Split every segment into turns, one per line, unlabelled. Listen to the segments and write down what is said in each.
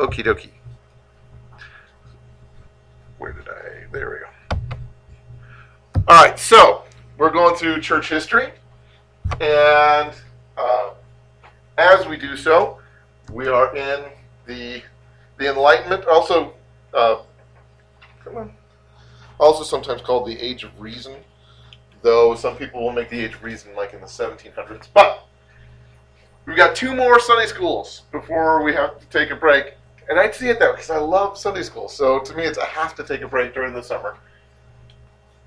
okie dokie. Where did I? There we go. All right, so we're going through church history, and uh, as we do so, we are in the the Enlightenment, also uh, come on, also sometimes called the Age of Reason, though some people will make the Age of Reason like in the 1700s. But we've got two more Sunday schools before we have to take a break, and I'd see it that way because I love Sunday school. So to me, it's I have to take a break during the summer.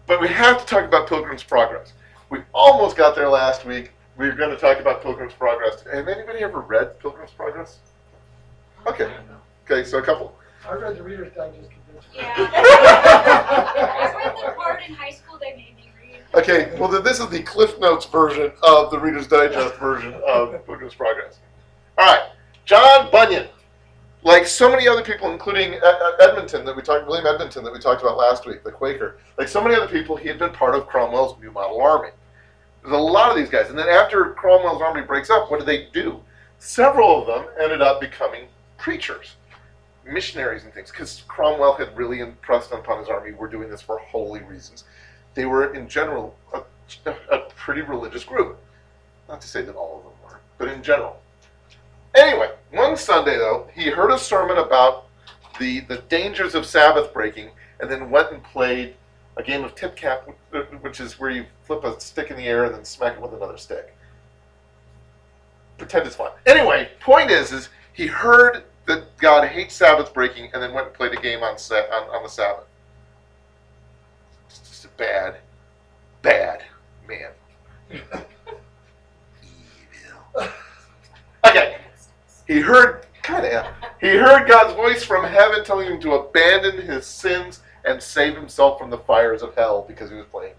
But we have to talk about Pilgrim's Progress. We almost got there last week. We are going to talk about Pilgrim's Progress. Have anybody ever read Pilgrim's Progress? Okay. Okay, so a couple.
I read the Reader's Digest convention.
Yeah. I read the part in high school they made me read.
Okay, well, then this is the Cliff Notes version of the Reader's Digest version of Pilgrim's Progress. All right, John Bunyan, like so many other people, including Ed- Ed- Edmundson that we talked, William Edmundson that we talked about last week, the Quaker. Like so many other people, he had been part of Cromwell's New Model Army. There's a lot of these guys, and then after Cromwell's army breaks up, what do they do? Several of them ended up becoming preachers, missionaries, and things, because Cromwell had really impressed upon his army. We're doing this for holy reasons. They were, in general, a, a pretty religious group. Not to say that all of them were, but in general. Anyway, one Sunday though, he heard a sermon about the the dangers of Sabbath breaking, and then went and played a game of tip cat, which is where you flip a stick in the air and then smack it with another stick. Pretend it's fun. Anyway, point is, is he heard that God hates Sabbath breaking, and then went and played a game on sa- on, on the Sabbath. It's just a bad, bad man. Evil. He heard, kind of, he heard God's voice from heaven telling him to abandon his sins and save himself from the fires of hell because he was playing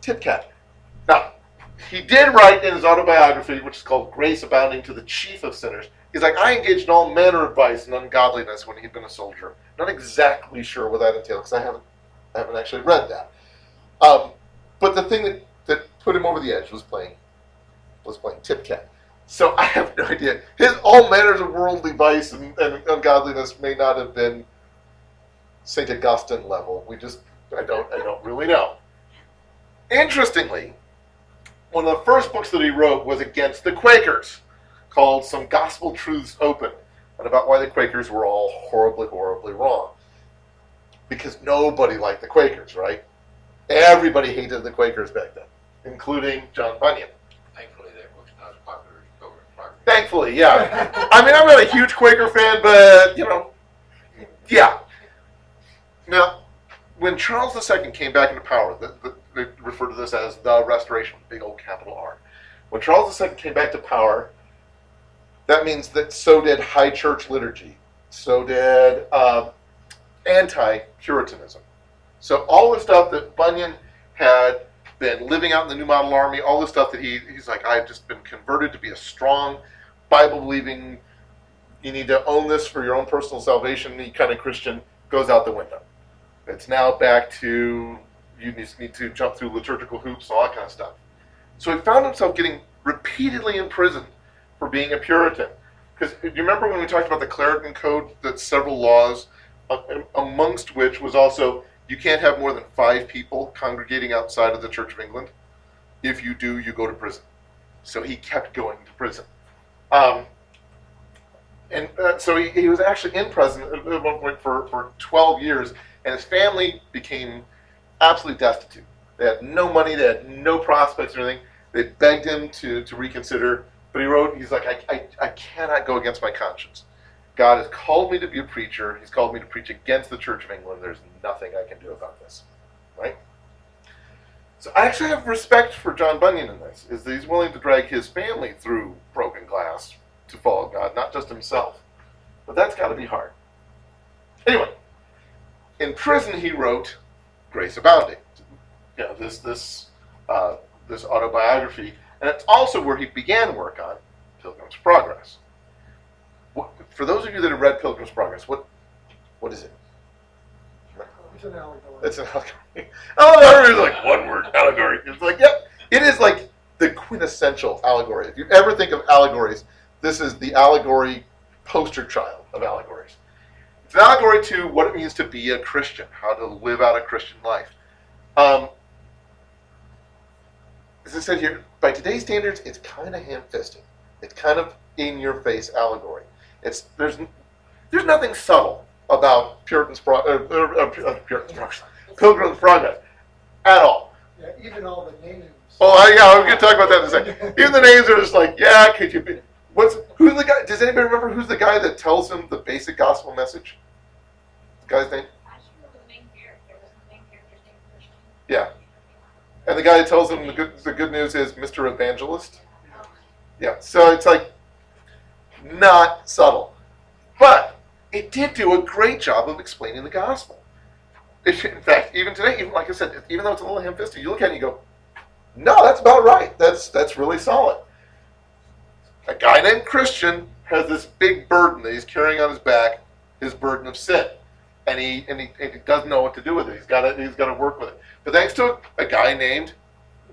Tip Cat. Now, he did write in his autobiography, which is called Grace Abounding to the Chief of Sinners. He's like, I engaged in all manner of vice and ungodliness when he'd been a soldier. Not exactly sure what that entails because I haven't, I haven't actually read that. Um, but the thing that, that put him over the edge was playing, was playing Tip Cat. So I have no idea. His all manners of worldly vice and, and ungodliness may not have been Saint Augustine level. We just I don't I don't really know. Interestingly, one of the first books that he wrote was against the Quakers, called Some Gospel Truths Open, and about why the Quakers were all horribly, horribly wrong. Because nobody liked the Quakers, right? Everybody hated the Quakers back then, including John Bunyan.
Thankfully,
yeah. I mean, I'm not a huge Quaker fan, but you know, yeah. Now, when Charles II came back into power, the, the, they refer to this as the Restoration, big old capital R. When Charles II came back to power, that means that so did High Church liturgy, so did uh, anti-Puritanism. So all the stuff that Bunyan had been living out in the New Model Army, all the stuff that he he's like, I've just been converted to be a strong, Bible believing, you need to own this for your own personal salvation, kind of Christian goes out the window. It's now back to you need to jump through liturgical hoops, all that kind of stuff. So he found himself getting repeatedly imprisoned for being a Puritan. Because you remember when we talked about the Clarendon Code, that several laws, uh, amongst which was also you can't have more than five people congregating outside of the Church of England. If you do, you go to prison. So he kept going to prison. Um, and uh, so he, he was actually in prison at one point for, for 12 years, and his family became absolutely destitute. They had no money, they had no prospects or anything. They begged him to, to reconsider, but he wrote, he's like, I, I, I cannot go against my conscience. God has called me to be a preacher. He's called me to preach against the Church of England. There's nothing I can do about this. Right? So I actually have respect for John Bunyan in this, is that he's willing to drag his family through broken glass to follow God, not just himself. But that's got to be hard. Anyway, in prison he wrote Grace Abounding. You know, this this uh, this autobiography, and it's also where he began work on Pilgrim's Progress. For those of you that have read Pilgrim's Progress, what what is it?
It's an allegory.
It's an allegory. Oh, everybody's like one word allegory. It's like, yep, it is like the quintessential allegory. If you ever think of allegories, this is the allegory poster child of allegories. It's an allegory to what it means to be a Christian, how to live out a Christian life. Um, as I said here, by today's standards, it's kind of ham-fisted. It's kind of in-your-face allegory. It's there's there's nothing subtle about Puritan's pro, uh, uh, uh, Puritan's progress, Pilgrim's Progress at all.
Yeah, even all the names.
Oh, I, yeah, I'm going to talk about that in a second. Even the names are just like, yeah, could you be? What's who's the guy? Does anybody remember who's the guy that tells him the basic gospel message? The guy's name?
I just remember the main character, was the main character's name Christian.
Yeah. And the guy that tells him the good the good news is Mr. Evangelist. Yeah. So it's like not subtle, but it did do a great job of explaining the gospel. In fact, even today, even like I said, even though it's a little ham-fisted, you look at it and you go, "No, that's about right. That's that's really solid." A guy named Christian has this big burden that he's carrying on his back, his burden of sin, and he and he, and he doesn't know what to do with it. He's got to he's got to work with it. But thanks to a guy named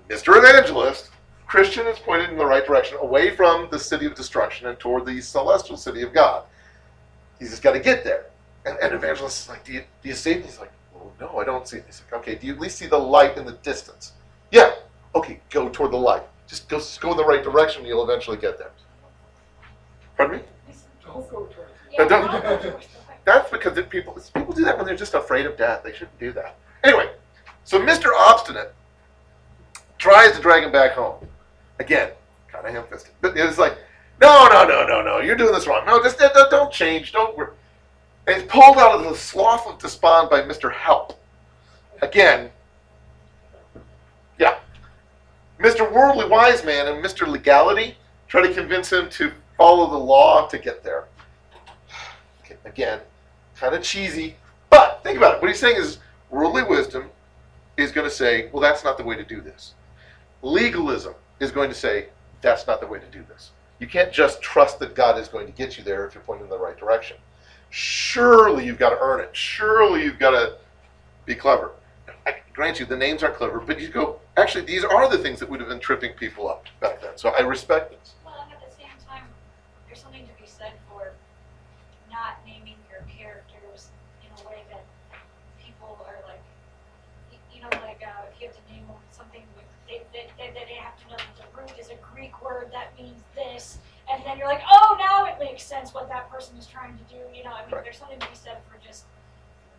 Mr. Evangelist, Christian is pointed in the right direction, away from the city of destruction and toward the celestial city of God. He's just got to get there. And, and Evangelist is like, do you, do you see it? And he's like, well, no, I don't see it. He's like, okay, do you at least see the light in the distance? Yeah. Okay, go toward the light. Just go, just go in the right direction and you'll eventually get there. Pardon me?
Don't go towards it.
Yeah,
don't-
don't go towards the light.
That's because people people do that when they're just afraid of death. They shouldn't do that. Anyway, so Mr. Obstinate tries to drag him back home. Again, kind of ham-fisted. But it's like, no, no, no, no, no. You're doing this wrong. No, just don't, change. Don't. wor-" it's pulled out of the slough of despond by Mr. Help. Again, yeah. Mr. Worldly Wise Man and Mr. Legality try to convince him to follow the law to get there. Again, kind of cheesy, but think about it. What he's saying is worldly wisdom is going to say, well, that's not the way to do this. Legalism is going to say, that's not the way to do this. You can't just trust that God is going to get you there if you're pointing in the right direction. Surely you've got to earn it. Surely you've got to be clever. I grant you, the names aren't clever, but you go, actually, these are the things that would have been tripping people up back then. So I respect this.
Well, and at the same time, there's something to be said for not naming your characters in a way that people are like, y- you know, like uh, if you have to name something, with- they, they, they, they have to know that the root is a Greek word that means this, and then you're like, oh, now it makes sense what that person is trying to do. You know, I mean,
Right.
there's something to be said for just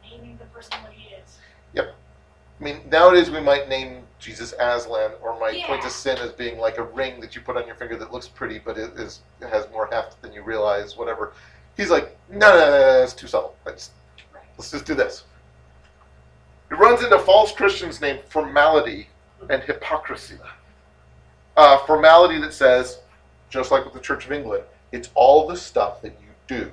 naming the person what he is. Yep.
I mean, nowadays we might name Jesus Aslan, or might point to sin as being like a ring that you put on your finger that looks pretty, but it is it has more heft than you realize. Whatever. He's like, no, no, no, no it's too subtle. Let's
Right.
let's just do this. It runs into false Christians named formality and hypocrisy. Uh, formality that says, just like with the Church of England, it's all the stuff that you do.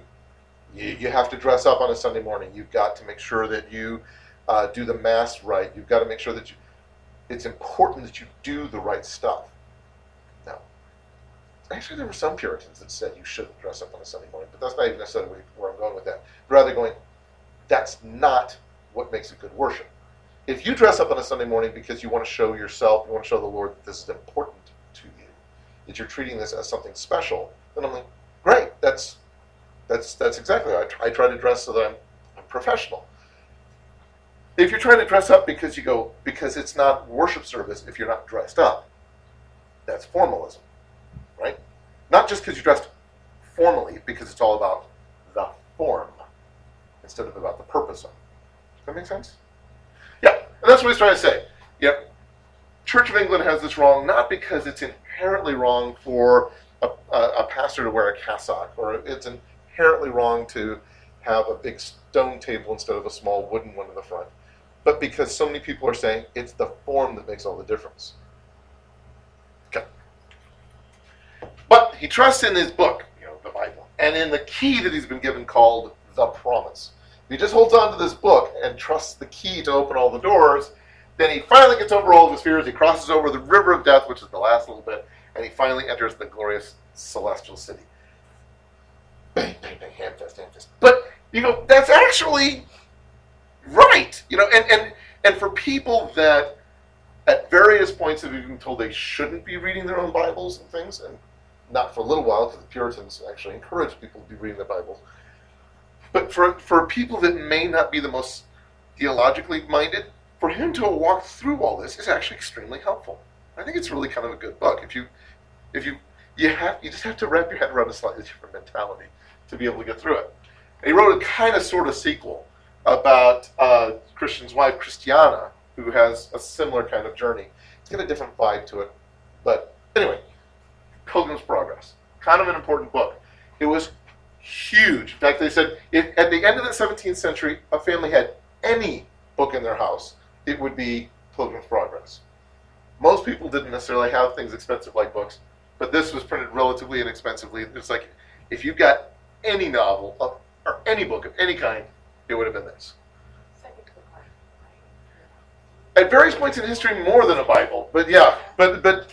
You, you have to dress up on a Sunday morning. You've got to make sure that you uh, do the mass right. You've got to make sure that you. It's important that you do the right stuff. Now, actually, there were some Puritans that said you shouldn't dress up on a Sunday morning, but that's not even necessarily where I'm going with that. Rather, going, that's not what makes a good worship. If you dress up on a Sunday morning because you want to show yourself, you want to show the Lord that this is important to you, that you're treating this as something special, then I'm like, great. That's that's that's exactly. I try, I try to dress so that I'm, I'm professional if you're trying to dress up because you go because it's not worship service if you're not dressed up that's formalism right not just because you dressed formally because it's all about the form instead of about the purpose of does that make sense yeah and that's what he's trying to say yep church of england has this wrong not because it's inherently wrong for a, a, pastor to wear a cassock or it's inherently wrong to have a big stone table instead of a small wooden one in the front but because so many people are saying it's the form that makes all the difference. Okay. But he trusts in his book, you know, the Bible, and in the key that he's been given called the promise. If he just holds on to this book and trusts the key to open all the doors, then he finally gets over all of his fears. He crosses over the river of death, which is the last little bit, and he finally enters the glorious celestial city. Bang, bang, bang, hand fist, hand fist. But you go, that's actually right you know and and and for people that at various points have been told they shouldn't be reading their own bibles and things and not for a little while, because the Puritans actually encouraged people to be reading the Bible. But for for people that may not be the most theologically minded, for him to walk through all this is actually extremely helpful. I think it's really kind of a good book. If you if you you have you just have to wrap your head around a slightly different mentality to be able to get through it. And he wrote a kind of sort of sequel about uh, Christian's wife Christiana, who has a similar kind of journey. It's got a different vibe to it, but anyway, Pilgrim's Progress, kind of an important book. It was huge. In fact, they said if at the end of the 17th century, a family had any book in their house, it would be Pilgrim's Progress. Most people didn't necessarily have things expensive like books, but this was printed relatively inexpensively. It's like if you got any novel of, or any book of any kind, it would have been this. At various points in history, more than a Bible, but yeah, but but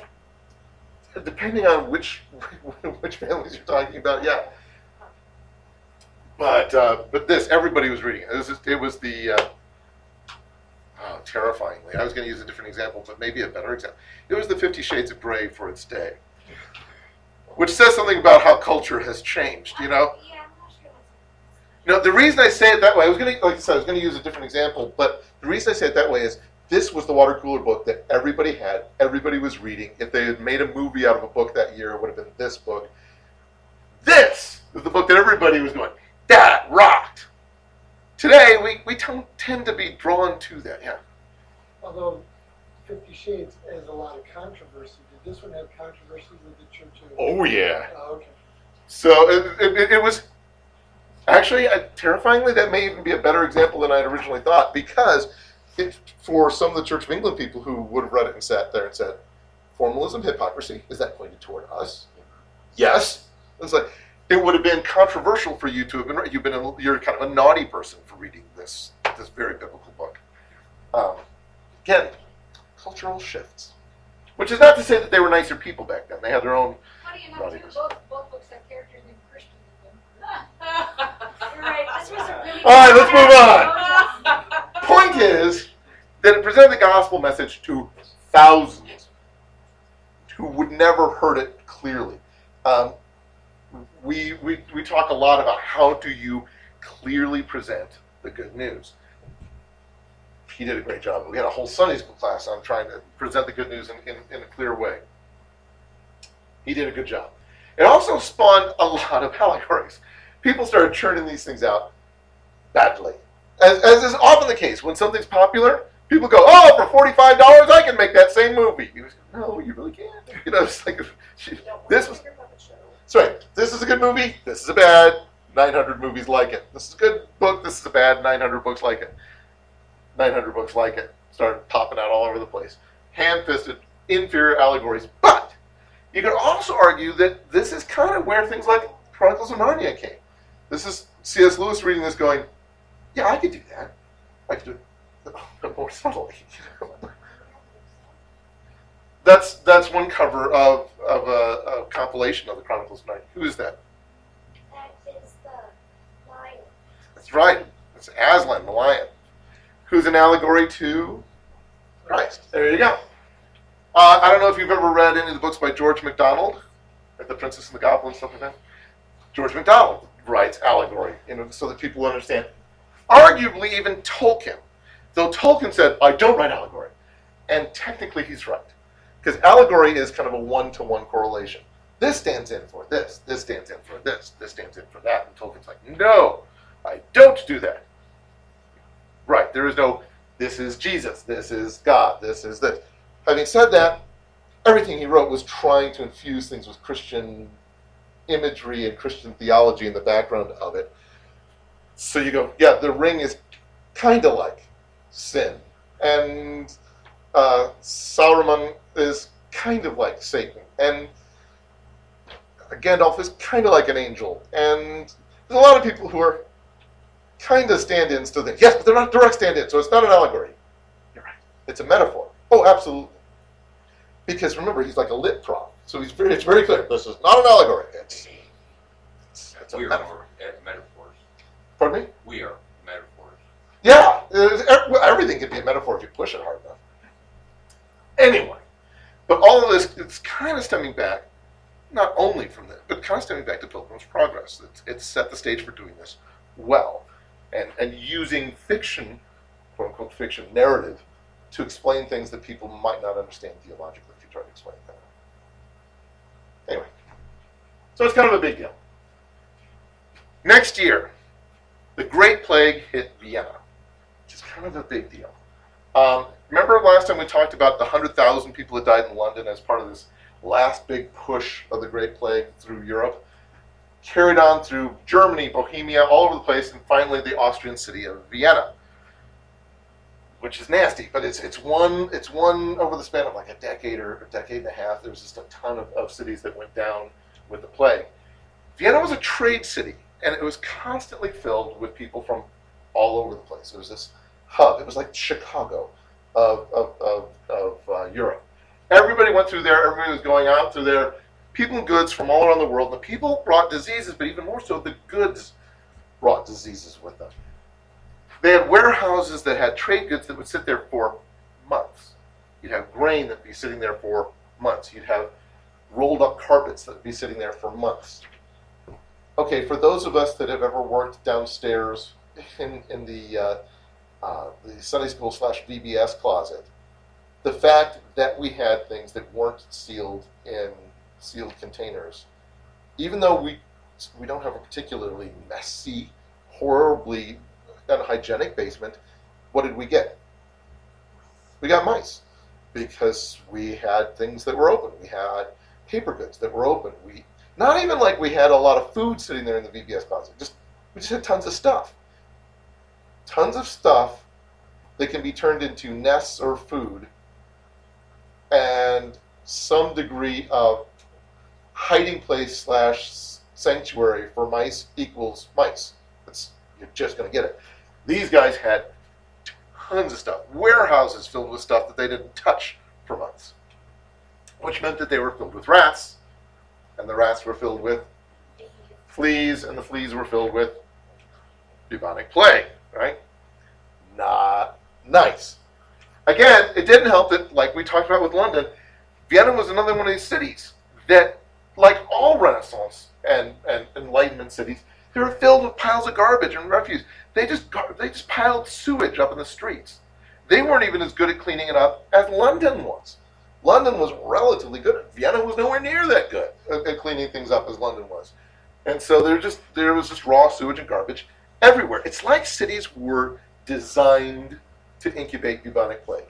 depending on which which families you're talking about, yeah. But uh, but this everybody was reading it. Was just, it was the uh, terrifyingly. I was going to use a different example, but maybe a better example. It was the Fifty Shades of Grey for its day, which says something about how culture has changed. You know.
Yeah, I'm not sure that's.
No, the reason I say it that way, I was going to, like I said, I was going to use a different example, but the reason I say it that way is this was the water cooler book that everybody had, everybody was reading. If they had made a movie out of a book that year, it would have been this book. This is the book that everybody was going, that rocked. Today, we, we don't tend to be drawn to that. Yeah.
Although Fifty Shades has a lot of controversy. Did this one have controversy with the church?
Oh, yeah.
Oh, okay.
So it, it, it was actually uh, terrifyingly that may even be a better example than I'd originally thought because it, for some of the Church of England people who would have read it and sat there and said, "Formalism, hypocrisy, is that pointed toward us?" Yes. It's like it would have been controversial for you to have been. You've been a, you're kind of a naughty person for reading this this very biblical book. Um, again, cultural shifts. Which is not to say that they were nicer people back then. They had their own
Funny enough,
Naughty
too,
person.
both, both books have characters named Christian in them. You're right, this was a really.
All right, let's move on. point is that it presented the gospel message to thousands who would never heard it clearly. Um, we, we, we talk a lot about how do you clearly present the good news. He did a great job. We had a whole Sunday school class on trying to present the good news in, in, in a clear way. He did a good job. It also spawned a lot of allegories. People started churning these things out badly. As, as is often the case, when something's popular, people go, "Oh, for forty-five dollars, I can make that same movie." You go, no, you really can't. You know, it's like this was. Right. This is a good movie. This is a bad. Nine hundred movies like it. This is a good book. This is a bad. Nine hundred books like it. Nine hundred books like it. Started popping out all over the place. Ham-fisted, inferior allegories. But you could also argue that this is kind of where things like Chronicles of Narnia came. This is C.S. Lewis reading this, going, "Yeah, I could do that. I could do it but more subtly." That's that's one cover of of a, a compilation of the Chronicles of Narnia. Who is that?
That is the lion.
That's right. It's Aslan, the lion, who's an allegory to Christ. There you go. Uh, I don't know if you've ever read any of the books by George MacDonald, The Princess and the Goblin, stuff like that. George MacDonald writes allegory, you know, so that people understand. Arguably, even Tolkien, though Tolkien said, "I don't write allegory," and technically he's right, because allegory is kind of a one-to-one correlation. This stands in for this. This stands in for this. This stands in for that. And Tolkien's like, "No, I don't do that." Right? There is no. This is Jesus. This is God. This is this. Having said that, everything he wrote was trying to infuse things with Christian imagery and Christian theology in the background of it. So you go, yeah, the ring is kind of like sin, and uh, Sauron is kind of like Satan, and Gandalf is kind of like an angel, and there's a lot of people who are kind of stand-ins to things. Yes, but they're not direct stand-ins, so it's not an allegory. You're right. It's a metaphor. Oh, absolutely. Because remember, he's like a lit prop, so he's very, it's very clear. This is not an allegory. It's, it's, it's a
We
metaphor.
at metaphors.
Pardon me?
We are metaphors.
Yeah, there's- ev- well, everything can be a metaphor if you push it hard enough. Anyway, but all of this, it's kind of stemming back not only from that, but kind of stemming back to Pilgrim's Progress. It's, it's set the stage for doing this well, and and using fiction, quote unquote fiction narrative, to explain things that people might not understand theologically if you try to explain that. Anyway, so it's kind of a big deal. Next year, the Great Plague hit Vienna, which is kind of a big deal. Um, remember last time we talked about the 100,000 people that died in London as part of this last big push of the Great Plague through Europe? Carried on through Germany, Bohemia, all over the place, and finally the Austrian city of Vienna, which is nasty. But it's it's one it's one over the span of like a decade or a decade and a half. There was just a ton of, of cities that went down with the plague. Vienna was a trade city, and it was constantly filled with people from all over the place. It was this hub. It was like Chicago of, of, of, of uh, Europe. Everybody went through there. Everybody was going out through there. People and goods from all around the world. The people brought diseases, but even more so, the goods brought diseases with them. They had warehouses that had trade goods that would sit there for months. You'd have grain that'd be sitting there for months. You'd have rolled up carpets that'd be sitting there for months. Okay, for those of us that have ever worked downstairs in, in the uh, uh, the Sunday school slash VBS closet, the fact that we had things that weren't sealed in sealed containers, even though we we don't have a particularly messy, horribly unhygienic basement, what did we get? We got mice because we had things that were open. We had paper goods that were open. We not even like we had a lot of food sitting there in the VBS closet. Just we just had tons of stuff. Tons of stuff that can be turned into nests or food and some degree of hiding place slash sanctuary for mice equals mice. That's you're just gonna get it. These guys had tons of stuff, warehouses filled with stuff that they didn't touch for months, which meant that they were filled with rats, and the rats were filled with fleas, and the fleas were filled with bubonic plague, right? Not nice. Again, it didn't help that, like we talked about with London, Vienna was another one of these cities that, like all Renaissance and, and Enlightenment cities, they were filled with piles of garbage and refuse. They just they just piled sewage up in the streets. They weren't even as good at cleaning it up as London was. London was relatively good. Vienna was nowhere near that good at, cleaning things up as London was. And so there just there was just raw sewage and garbage everywhere. It's like cities were designed to incubate bubonic plague.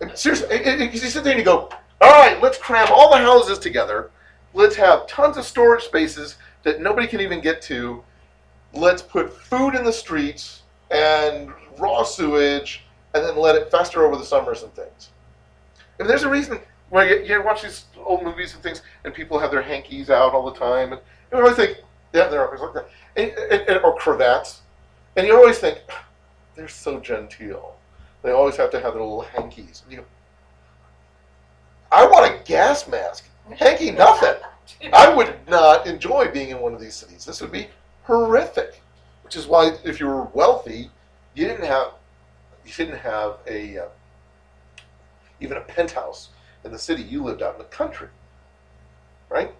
And seriously, you sit there and you go, all right, let's cram all the houses together. Let's have tons of storage spaces that nobody can even get to. Let's put food in the streets and raw sewage, and then let it fester over the summers and things. And there's a reason why you, you watch these old movies and things, and people have their hankies out all the time, and you always think, yeah, they're always like that, and, and, and- or cravats, and you always think, they're so genteel. They always have to have their little hankies. And you go, I want a gas mask. Hanky nothing. I would not enjoy being in one of these cities. This would be horrific. Which is why, if you were wealthy, you didn't have you didn't have a uh, even a penthouse in the city. You lived out in the country, right?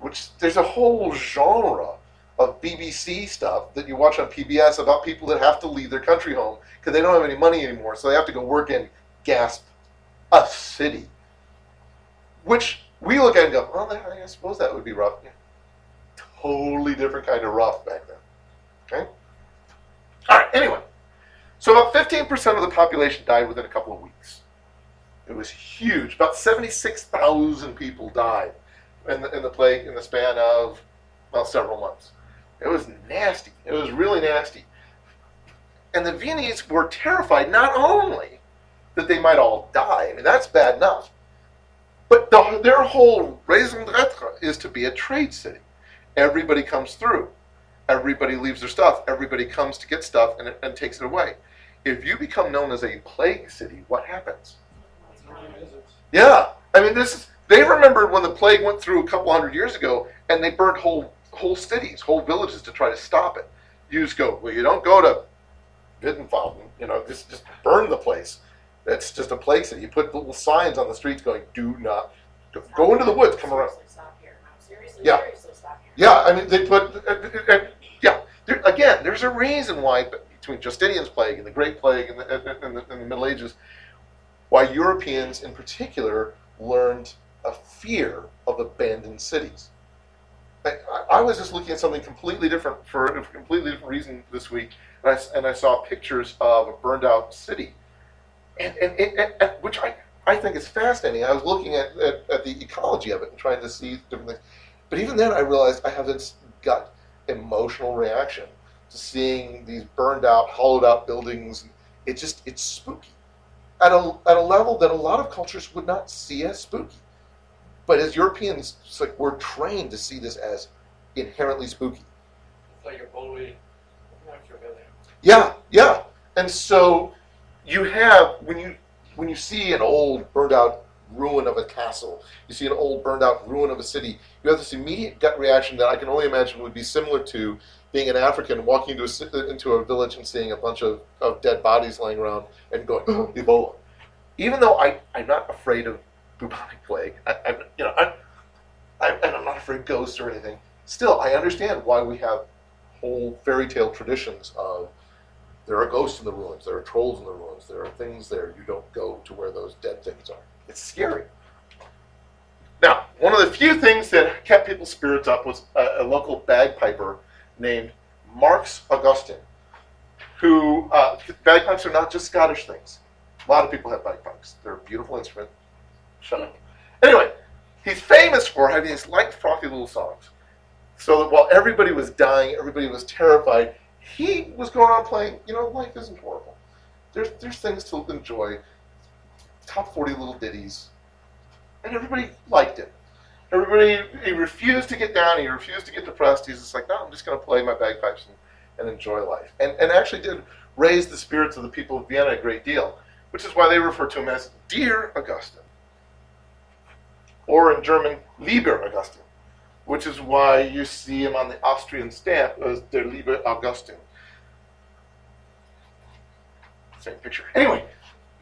Which there's a whole genre of BBC stuff that you watch on PBS about people that have to leave their country home because they don't have any money anymore, so they have to go work in gasp a city. Which we look at and go, well, I suppose that would be rough. Yeah. Totally different kind of rough back then. Okay? All right, anyway. So about 15% of the population died within a couple of weeks. It was huge. About 76,000 people died in the, in the plague in the span of, well, several months. It was nasty. It was really nasty. And the Viennese were terrified not only that they might all die, I mean, that's bad enough, but the, their whole raison d'etre is to be a trade city. Everybody comes through. Everybody leaves their stuff. Everybody comes to get stuff and, and takes it away. If you become known as a plague city, what happens? Yeah, I mean, this is. They remembered when the plague went through a couple hundred years ago, and they burned whole whole cities, whole villages to try to stop it. You just go, well, you don't go to Wittenfalten, you know, just just burn the place. It's just a plague city. You put little signs on the streets going, "Do not go into the woods, come around."
Seriously, stop here.
Yeah.
Seriously, stop here.
Yeah, I mean, they put, uh, uh, uh, yeah, there, again, there's a reason why, between Justinian's plague and the Great Plague and the, uh, in the, in the Middle Ages, why Europeans in particular learned a fear of abandoned cities. I, I- was just looking at something completely different for a completely different reason this week, and I, and I saw pictures of a burned out city, and, and, and, and, which I, I think is fascinating. I was looking at, at, at the ecology of it and trying to see different things. But even then, I realized I have this gut emotional reaction to seeing these burned out, hollowed out buildings. It just, it's spooky at a, at a level that a lot of cultures would not see as spooky. But as Europeans, it's like we're trained to see this as inherently spooky.
It's like a bully, Machiavelli.
Yeah, yeah. And so you have when you when you see an old burned out ruin of a castle, you see an old burned out ruin of a city, you have this immediate gut reaction that I can only imagine would be similar to being an African walking into a into a village and seeing a bunch of, of dead bodies laying around and going oh, Ebola. Even though I I'm not afraid of bubonic plague, I, I'm you know I'm, I'm and I'm not afraid of ghosts or anything. Still, I understand why we have whole fairy tale traditions of there are ghosts in the ruins, there are trolls in the ruins, there are things there. You don't go to where those dead things are. It's scary. Now, one of the few things that kept people's spirits up was a, a local bagpiper named Marx Augustine, who uh, bagpipes are not just Scottish things. A lot of people have bagpipes. They're a beautiful instrument. Shut up. Anyway, he's famous for having these light, frothy little songs. So that while everybody was dying, everybody was terrified, he was going on playing, you know, life isn't horrible. There's, there's things to enjoy. Top 40 little ditties. And everybody liked it. Everybody, he refused to get down, he refused to get depressed. He's just like, no, I'm just going to play my bagpipes and, and enjoy life. And, and actually did raise the spirits of the people of Vienna a great deal, which is why they refer to him as Dear Augustine. Or in German, Lieber Augustine which is why you see him on the Austrian stamp as Der liebe Augustin. Same picture. Anyway,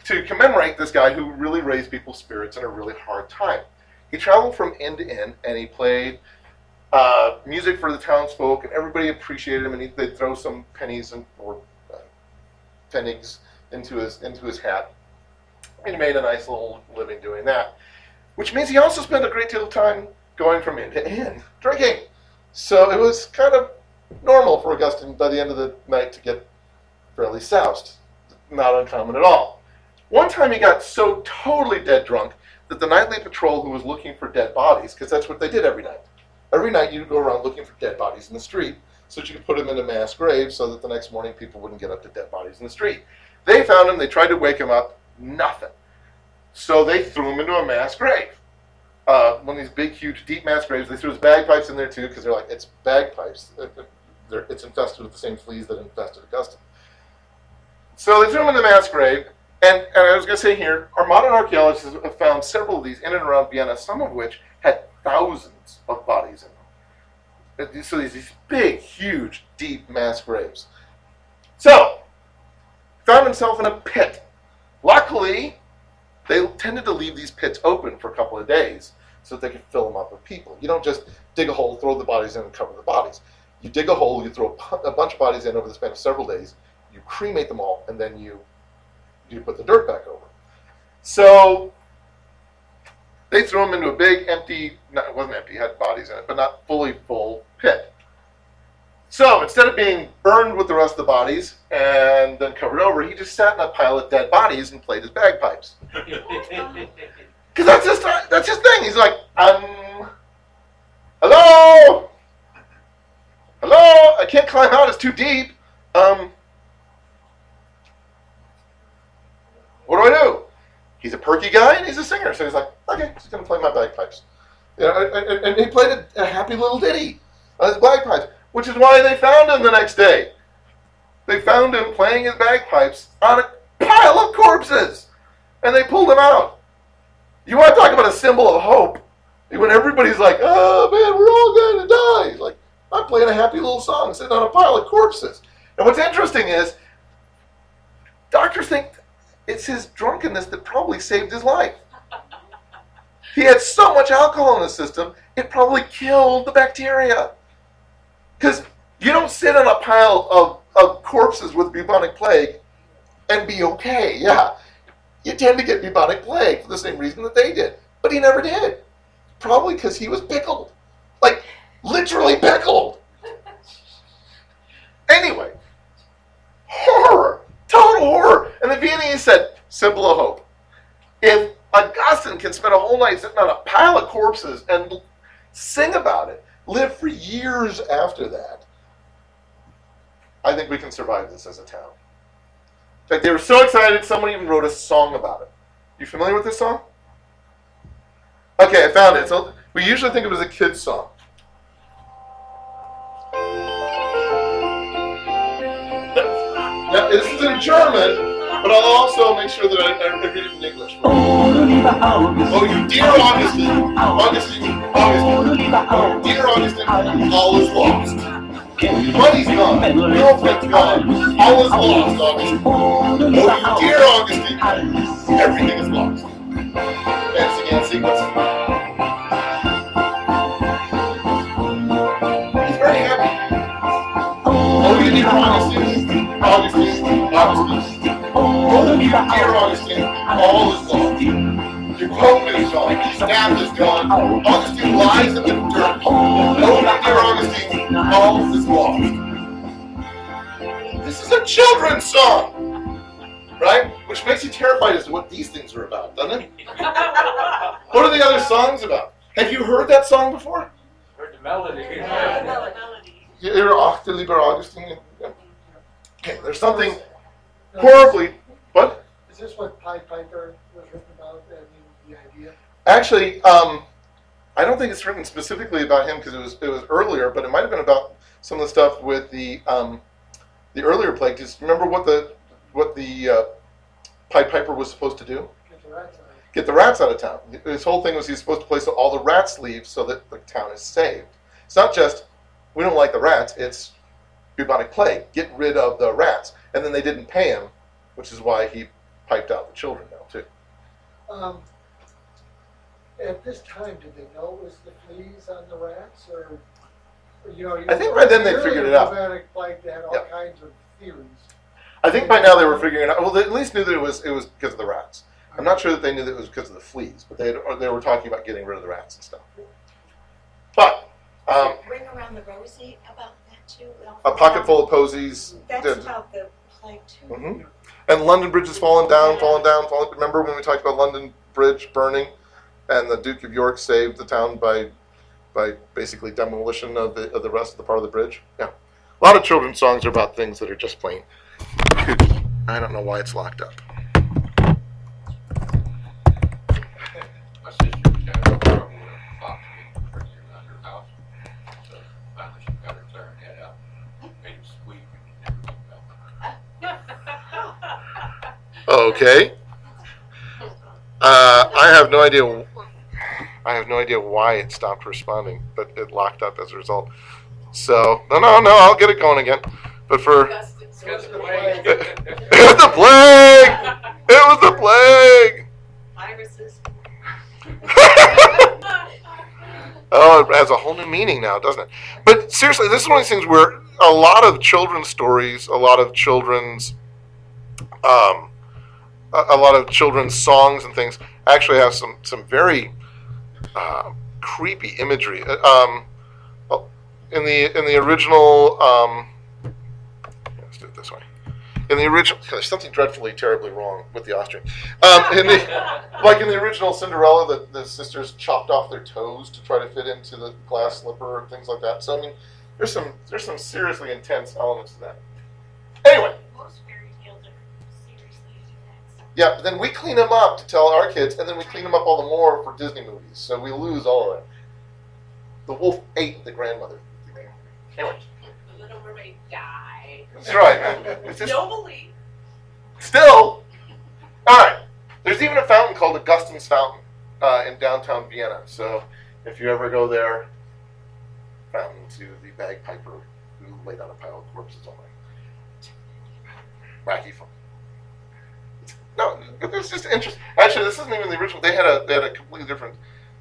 to commemorate this guy who really raised people's spirits in a really hard time. He traveled from end to end and he played uh, music for the townsfolk, and everybody appreciated him. And he, they'd throw some pennies and, or uh, pfennigs into his into his hat. And he made a nice little living doing that, which means he also spent a great deal of time going from end to end drinking. So it was kind of normal for Augustine by the end of the night to get fairly soused. Not uncommon at all. One time he got so totally dead drunk that the nightly patrol who was looking for dead bodies, because that's what they did every night. Every night you'd go around looking for dead bodies in the street so that you could put them in a mass grave so that the next morning people wouldn't get up to dead bodies in the street. They found him, they tried to wake him up, nothing. So they threw him into a mass grave uh, one of these big, huge, deep mass graves. They threw his bagpipes in there too because they're like, it's bagpipes. It's infested with the same fleas that infested Augustine. So they threw him in the mass grave. And, and I was going to say here, our modern archaeologists have found several of these in and around Vienna, some of which had thousands of bodies in them. So these, these big, huge, deep mass graves. So, found himself in a pit. Luckily, they tended to leave these pits open for a couple of days so that they could fill them up with people. You don't just dig a hole, throw the bodies in, and cover the bodies. You dig a hole, you throw a bunch of bodies in over the span of several days, you cremate them all, and then you you put the dirt back over. So they threw them into a big empty, it wasn't empty, it had bodies in it, but not fully full pit. So instead of being burned with the rest of the bodies and then covered over, he just sat in a pile of dead bodies and played his bagpipes. Because that's his that's his thing. He's like, um, hello, hello. I can't climb out. It's too deep. Um, what do I do? He's a perky guy and he's a singer, so he's like, okay, he's gonna play my bagpipes. You know, and, and- and he played a, a happy little ditty on his bagpipes, which is why they found him the next day. They found him playing his bagpipes on a pile of corpses, and they pulled him out. You want to talk about a symbol of hope? When everybody's like, "Oh man, we're all going to die," he's like, "I'm playing a happy little song sitting on a pile of corpses." And what's interesting is, doctors think it's his drunkenness that probably saved his life. He had so much alcohol in his system, it probably killed the bacteria. Because you don't sit on a pile of, of corpses with bubonic plague and be okay. Yeah. You tend to get bubonic plague for the same reason that they did. But he never did. Probably because he was pickled. Like, literally pickled. Anyway, horror, total horror. And the Viennese said, symbol of hope. If Augustine can spend a whole night sitting on a pile of corpses and sing about it, live for years after that, I think we can survive this as a town. In fact, they were so excited, someone even wrote a song about it. You familiar with this song? Okay, I found it. So we usually think of it as a kid's song. Now, this is in German, but I'll also make sure that I, I read it in English. Oh, you dear Augustine, Augustine, Augustine, oh, dear Augustine, all is lost. Money's gone, girlfriend's gone, all is lost, Augustine. Oh, dear Augustine, everything is lost. Fancy again sequence. Augustine, Augustine, Augustine, all is lost. Your coat is gone, your staff is gone, Augustine lies in the dirt. Oh, you dear Augustine, all is lost. This is a children's song, right? Which makes you terrified as to what these things are about, doesn't it? What are the other songs about? Have you heard that song before?
Heard the melody.
Ihr achte, lieber Augustine. Okay, there's something horribly. What?
Is this what Pied Piper was written about, I mean, the idea?
Actually, um, I don't think it's written specifically about him because it was it was earlier, but it might have been about some of the stuff with the um, the earlier plague. Just remember what the what the uh, Pied Piper was supposed to do?
Get the rats out.
Get the rats out of town. His whole thing was he's supposed to place all the rats leave so that the town is saved. It's not just we don't like the rats. It's bubonic plague. Get rid of the rats. And then they didn't pay him, which is why he piped out the children now too.
Um, at this time, did they know it was the fleas on the rats, or, or, you know? you
I think
know,
by then they
earlier
figured it out.
Bubonic plague, they had all
Yep.
kinds of theories.
I think by now they were figuring it out. Well, they at least knew that it was it was because of the rats. I'm not sure that they knew that it was because of the fleas, but they had, or they were talking about getting rid of the rats and stuff. But um,
Ring around the rosy about that too.
a pocket full of posies.
That's
did-
about the plague too.
Mhm. And London Bridge has fallen down, fallen down, fallen. Remember when we talked about London Bridge burning, and the Duke of York saved the town by, by basically demolition of the of the rest of the part of the bridge. Yeah, a lot of children's songs are about things that are just plain. I don't know why it's locked up.
My sister was having trouble with a fox getting pretty around her house. So finally she got her clarinet out, made him squeak and he never came back.
Okay. Uh, I have no idea. I have no idea why it stopped responding, but it locked up as a result. So no, no, no. I'll get it going again. But for
Because the plague.
it was the plague. It was the plague.
Viruses.
Oh, it has a whole new meaning now, doesn't it? But seriously, this is one of these things where a lot of children's stories, a lot of children's, um, a, a lot of children's songs and things actually have some some very uh, creepy imagery. Uh, Um, in the in the original, um, let's do it this way. In the original, there's something dreadfully, terribly wrong with the Austrian. Um, in the like in the original Cinderella, the, the sisters chopped off their toes to try to fit into the glass slipper and things like that. So I mean, there's some there's some seriously intense elements to that. Anyway,
Most fairy tales are seriously intense.
Yeah, but then we clean them up to tell our kids, and then we clean them up all the more for Disney movies. So we lose all of that. The wolf ate the grandmother. Anyway,
The Little Mermaid died.
that's right. It's just,
Nobly.
Still, all right. There's even a fountain called Augustine's Fountain uh, in downtown Vienna. So if you ever go there, fountain to the bagpiper who laid on a pile of corpses all night. Wacky fun. No, it's just interesting. Actually, this isn't even the original. They had a they had a completely different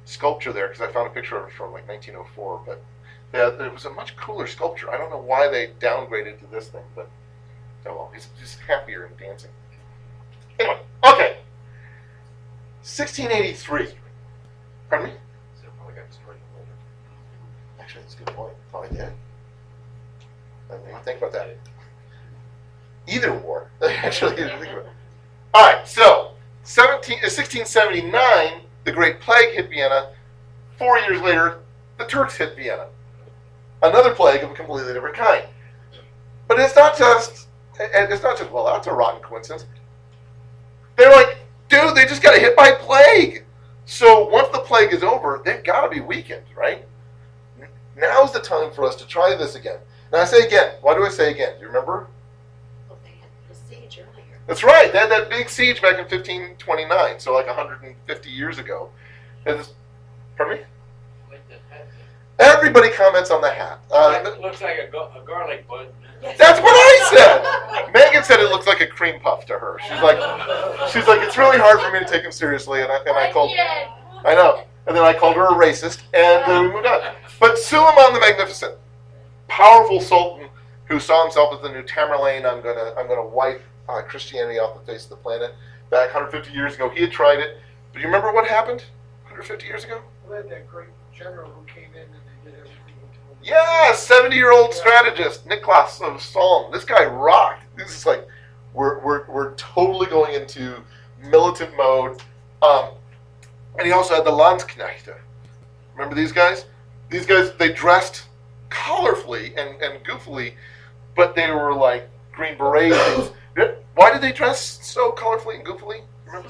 sculpture there because I found a picture of it from like 1904. But it was a much cooler sculpture. I don't know why they downgraded to this thing, but oh well, he's just happier and dancing. Anyway, okay. 1683. Pardon me?
It probably got destroyed winter.
Actually, that's a good point. Probably did. I didn't think about that. Either war. Actually, didn't think about it. All right, so 17, 1679, uh, the Great Plague hit Vienna. Four years later, the Turks hit Vienna. Another plague of a completely different kind. But it's not just, and it's not just, well, that's a rotten coincidence. They're like, dude, they just got hit by plague. So once the plague is over, they've got to be weakened, right? Now's the time for us to try this again. Now I say again. Why do I say again? Do you remember?
Well, they had the siege earlier.
That's right. They had that big siege back in 1529, so like 150 years ago. This, pardon me?
Like the hat.
Everybody comments on the hat. Uh,
It looks like a, a garlic bun.
that's what I said. Megan said it looks like a cream puff to her. She's like, she's like, it's really hard for me to take him seriously, and I, and I called, I know, and then I called her a racist, and uh, we moved on. But Suleiman the Magnificent, powerful sultan who saw himself as the new Tamerlane. I'm gonna I'm gonna wipe uh, Christianity off the face of the planet. Back 150 years ago, he had tried it. But you remember what happened 150 years ago?
We had that great general who came in and they did everything he told them.
Yeah, 70 year old strategist Niklas of Solm. This guy rocked. This is like we're we're we're totally going into militant mode. Um, and he also had the Landsknechte. Remember these guys? These guys they dressed colorfully and, and goofily, but they were like green berets. Why did they dress so colorfully and goofily? Remember?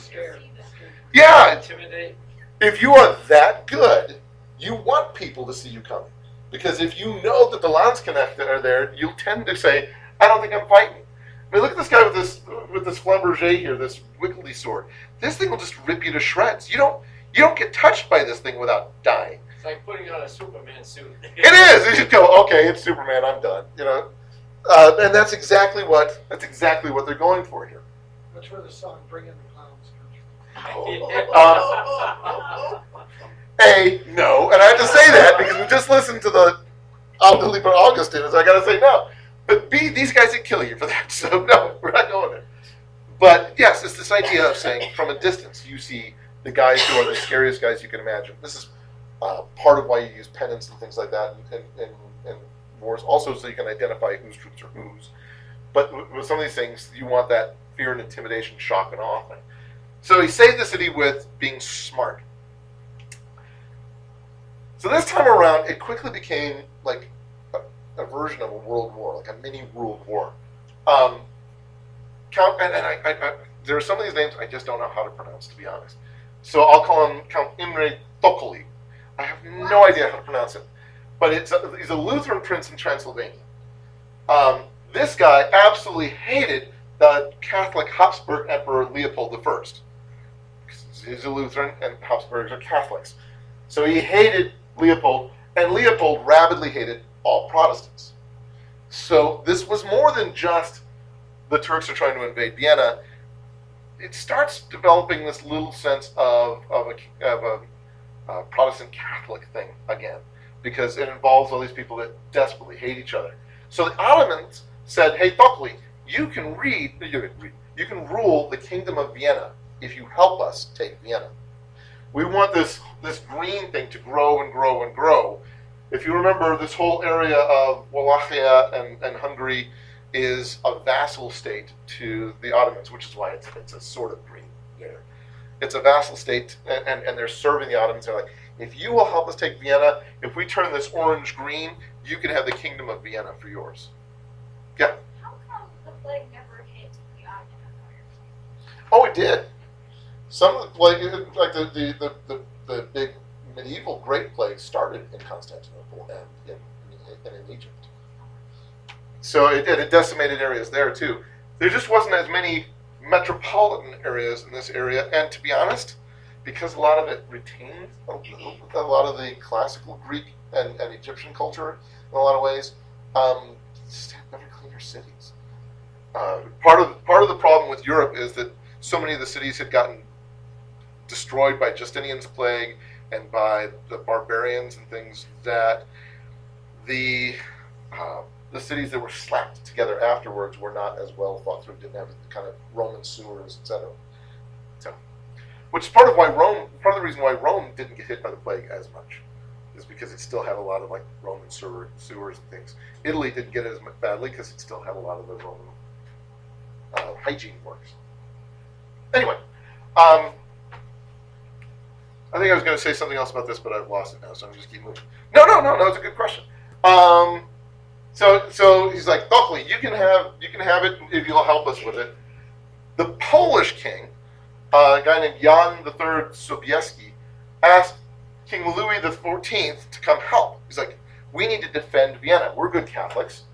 Yeah,
Intimidate.
if you are that good, you want people to see you coming. Because if you know that the Landsknechte are there, you'll tend to say, I don't think I'm fighting. I mean, look at this guy with this with this flamberge here, this wiggly sword. This thing will just rip you to shreds. You don't you don't get touched by this thing without dying.
It's like putting on a Superman suit.
It is. You just go, okay, it's Superman. I'm done. You know, uh, and that's exactly what that's exactly what they're going for here.
That's where the song "Bring In the Clowns" comes from.
A, no. And I have to say that because we just listened to the Ach du lieber Augustin, so I got to say no. But B, these guys would kill you for that, so no, we're not going there. But yes, it's this idea of saying from a distance, you see the guys who are the scariest guys you can imagine. This is uh, part of why you use pennants and things like that in, in, in, in wars, also so you can identify whose troops are whose. But with some of these things, you want that fear and intimidation, shock and awe thing. So he saved the city with being smart. So this time around, it quickly became like a, a version of a world war, like a mini world war. Um, Count, and, and I, I, I, there are some of these names I just don't know how to pronounce, to be honest. So I'll call him Count Imre Thokoli. I have no idea how to pronounce it, but it's a, he's a Lutheran prince in Transylvania. Um, this guy absolutely hated the Catholic Habsburg Emperor Leopold I. He's a Lutheran, and Habsburgs are Catholics. So he hated Leopold, and Leopold rabidly hated all Protestants. So this was more than just the Turks are trying to invade Vienna. It starts developing this little sense of, of a, of a uh, Protestant Catholic thing again, because it involves all these people that desperately hate each other. So the Ottomans said, "Hey, Thokli, you can read, you can read, you can rule the kingdom of Vienna if you help us take Vienna. We want this this green thing to grow and grow and grow. If you remember, this whole area of Wallachia and, and Hungary is a vassal state to the Ottomans, which is why it's, it's a sort of green there. It's a vassal state, and, and, and they're serving the Ottomans. They're like, if you will help us take Vienna, if we turn this orange green, you can have the kingdom of Vienna for yours. Yeah.
How come the plague never hit the Ottoman Empire?
Oh, it did. Some of the, plague, like the the, the, the, the big medieval Great Plague started in Constantinople and in, and in Egypt. So it did. It decimated areas there too. There just wasn't as many metropolitan areas in this area, and to be honest, because a lot of it retained a, a lot of the classical Greek and, and Egyptian culture in a lot of ways, um, just better, cleaner cities. Uh, part of part of the problem with Europe is that so many of the cities had gotten destroyed by Justinian's plague, and by the barbarians and things that the uh, the cities that were slapped together afterwards were not as well thought through, didn't have the kind of Roman sewers, etc. Which is part of why Rome, part of the reason why Rome didn't get hit by the plague as much, is because it still had a lot of like Roman sewer, sewers and things. Italy didn't get it as badly because it still had a lot of the Roman uh, hygiene works. Anyway, um, I think I was going to say something else about this, but I've lost it now, so I'm just keep moving. No, no, no, no. It's a good question. Um, so, so he's like, Buckley, you can have, you can have it if you'll help us with it. The Polish king, uh, a guy named Jan III Sobieski, asked King Louis XIV to come help. He's like, we need to defend Vienna. We're good Catholics.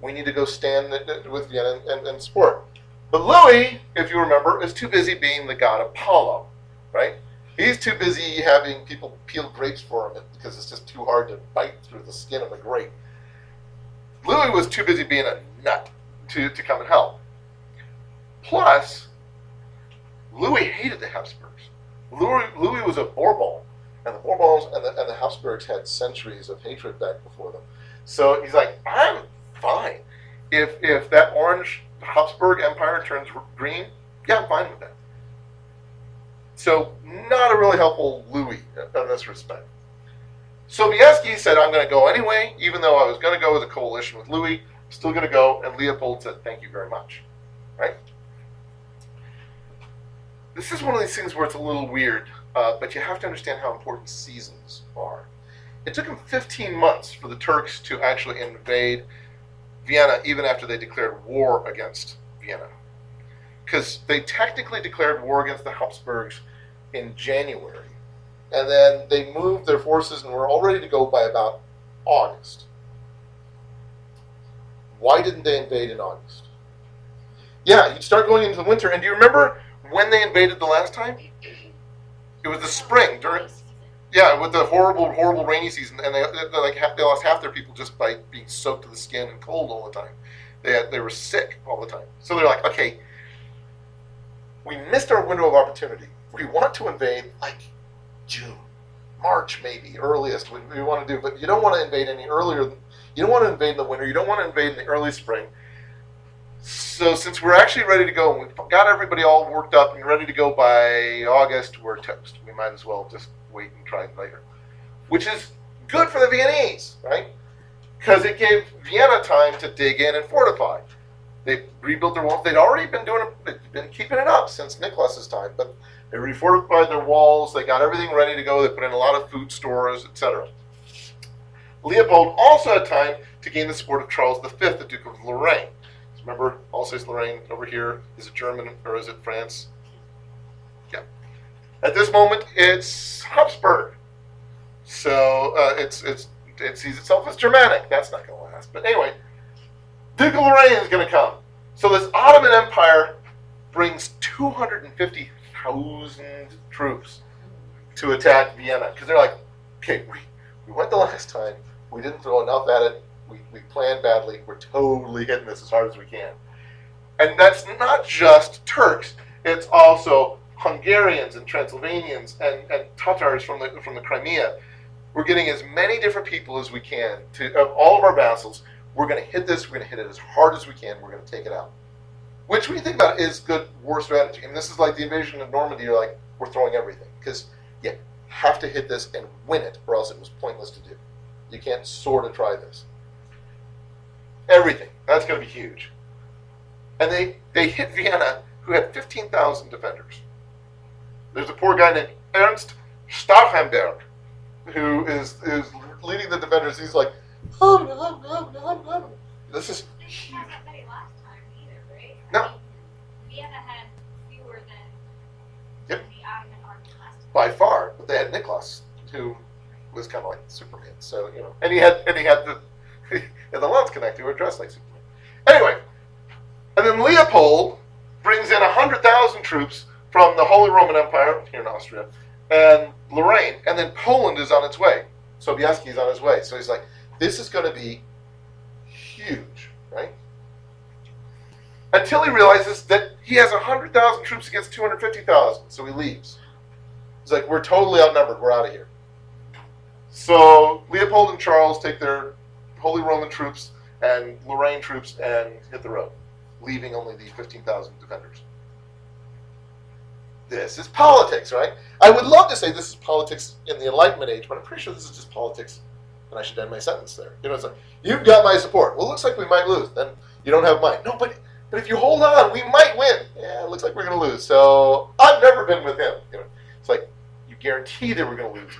We need to go stand with Vienna and, and, support. But Louis, if you remember, is too busy being the god Apollo, right? He's too busy having people peel grapes for him because it's just too hard to bite through the skin of a grape. Louis was too busy being a nut to, to come and help. Plus, Louis hated the Habsburgs. Louis, Louis was a Bourbon, and the Bourbons and the, and the Habsburgs had centuries of hatred back before them. So he's like, I'm fine. If, if that orange Habsburg Empire turns green, yeah, I'm fine with that. So, not a really helpful Louis in this respect. Sobieski said, I'm going to go anyway, even though I was going to go as a coalition with Louis, I'm still going to go, and Leopold said, thank you very much. Right? This is one of these things where it's a little weird, uh, but you have to understand how important seasons are. It took them 15 months for the Turks to actually invade Vienna, even after they declared war against Vienna. Because they technically declared war against the Habsburgs in January. And then they moved their forces and were all ready to go by about August. Why didn't they invade in August? Yeah, you'd start going into the winter. And do you remember when they invaded the last time? It was the spring during yeah, with the horrible, horrible rainy season, and they, they like they lost half their people just by being soaked to the skin and cold all the time. They had, they were sick all the time. So they're like, okay, we missed our window of opportunity. We want to invade like June, March, maybe earliest. We, we want to do, but you don't want to invade any earlier. You don't want to invade in the winter. You don't want to invade in the early spring. So since we're actually ready to go, and we've got everybody all worked up and ready to go by August, we're toast. We might as well just wait and try later. Which is good for the Viennese, right? Because it gave Vienna time to dig in and fortify. They rebuilt their walls. They'd already been doing it, been keeping it up since Nicholas's time, but they refortified their walls. They got everything ready to go. They put in a lot of food stores, etc. Leopold also had time to gain the support of Charles V, the Duke of Lorraine. Remember, Alsace-Lorraine over here is it German or is it France? Yeah. At this moment, it's Habsburg. So uh, it's it's it sees itself as Germanic. That's not going to last. But anyway, Duke of Lorraine is going to come. So this Ottoman Empire brings 250,000 troops to attack Vienna because they're like, okay, we, we went the last time. We didn't throw enough at it. We, we planned badly. We're totally hitting this as hard as we can. And that's not just Turks. It's also Hungarians and Transylvanians and, and Tatars from the from the Crimea. We're getting as many different people as we can to of all of our vassals. We're going to hit this. We're going to hit it as hard as we can. We're going to take it out. Which, when you think about it, is good war strategy. And this is like the invasion of Normandy. You're like, we're throwing everything because you have to hit this and win it, or else it was pointless to do. You can't sort of try this. Everything. That's going to be huge. And they, they hit Vienna, who had 15,000 defenders. There's a poor guy named Ernst Starhemberg, who is, is leading the defenders. He's like, oh, no, no, no, no. This is
They didn't have that many last time either, right?
No.
Vienna had fewer than
Yep.
the Ottoman army last time.
by far, but they had Nicholas, who was kind of like Superman. So you know, and he had and he had the had the Landsknechte who were dressed like Superman. Anyway, and then Leopold brings in hundred thousand troops from the Holy Roman Empire here in Austria and Lorraine, and then Poland is on its way. Sobieski is on his way. So he's like, this is going to be huge, right? Until he realizes that he has 100,000 troops against 250,000, so he leaves. He's like, we're totally outnumbered. We're out of here. So Leopold and Charles take their Holy Roman troops and Lorraine troops and hit the road, leaving only the 15,000 defenders. This is politics, right? I would love to say this is politics in the Enlightenment age, but I'm pretty sure this is just politics, and I should end my sentence there. You know, it's like, you've got my support. Well, it looks like we might lose. Then you don't have mine. No, but but if you hold on, we might win. Yeah, it looks like we're going to lose. So I've never been with him. You know, it's like you guarantee that we're going to lose.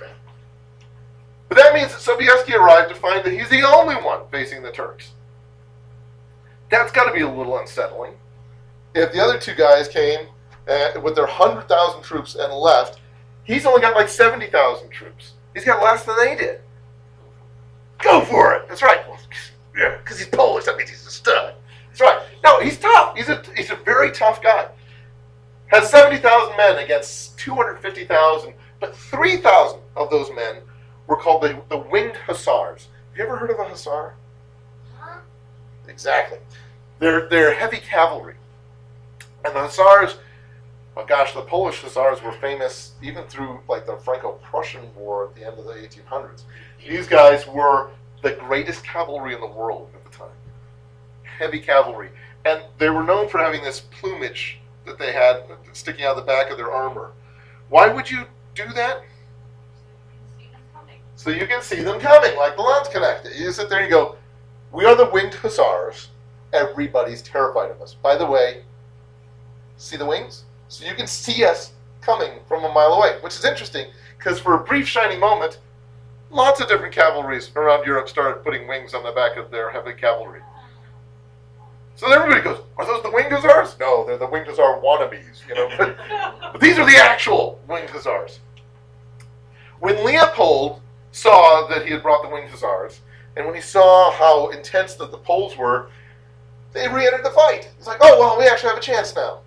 But that means that Sobieski arrived to find that he's the only one facing the Turks. That's got to be a little unsettling. If the other two guys came uh, with their 100,000 troops and left, he's only got like 70,000 troops. He's got less than they did. Go for it. That's right. Yeah, because he's Polish. That means he's a stud. That's right. No, he's tough. He's a he's a very tough guy. Has 70,000 men against 250,000, but 3,000 of those men were called the, the winged hussars. Have you ever heard of a hussar?
Huh?
Exactly. They're they're heavy cavalry, and the hussars. Oh gosh, the Polish hussars were famous even through like the Franco-Prussian War at the end of the 1800s. These guys were the greatest cavalry in the world at the time. Heavy cavalry, and they were known for having this plumage that they had sticking out of the back of their armor. Why would you do that? So you can see them coming, like the Landsknecht. You sit there and you go, We are the winged hussars. Everybody's terrified of us. By the way, see the wings? So you can see us coming from a mile away, which is interesting because for a brief, shining moment, lots of different cavalries around Europe started putting wings on the back of their heavy cavalry. So everybody goes, Are those the winged hussars? No, they're the winged hussar wannabes, you know. But these are the actual winged hussars. When Leopold saw that he had brought the winged hussars, and when he saw how intense that the Poles were, they re-entered the fight. It's like, oh well, we actually have a chance now.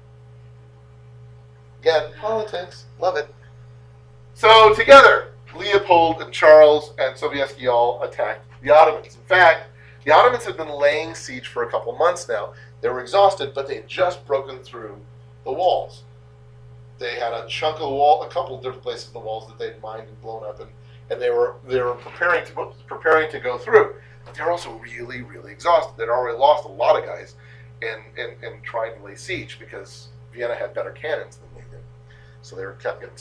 Again, politics, love it. So together, Leopold and Charles and Sobieski all attacked the Ottomans. In fact, the Ottomans had been laying siege for a couple months now. They were exhausted, but they had just broken through the walls. They had a chunk of the wall, a couple of different places of the walls that they'd mined and blown up, and, and they were they were preparing to preparing to go through. But they were also really, really exhausted. They'd already lost a lot of guys in, in, in trying to lay siege because Vienna had better cannons than they did. So they were kept getting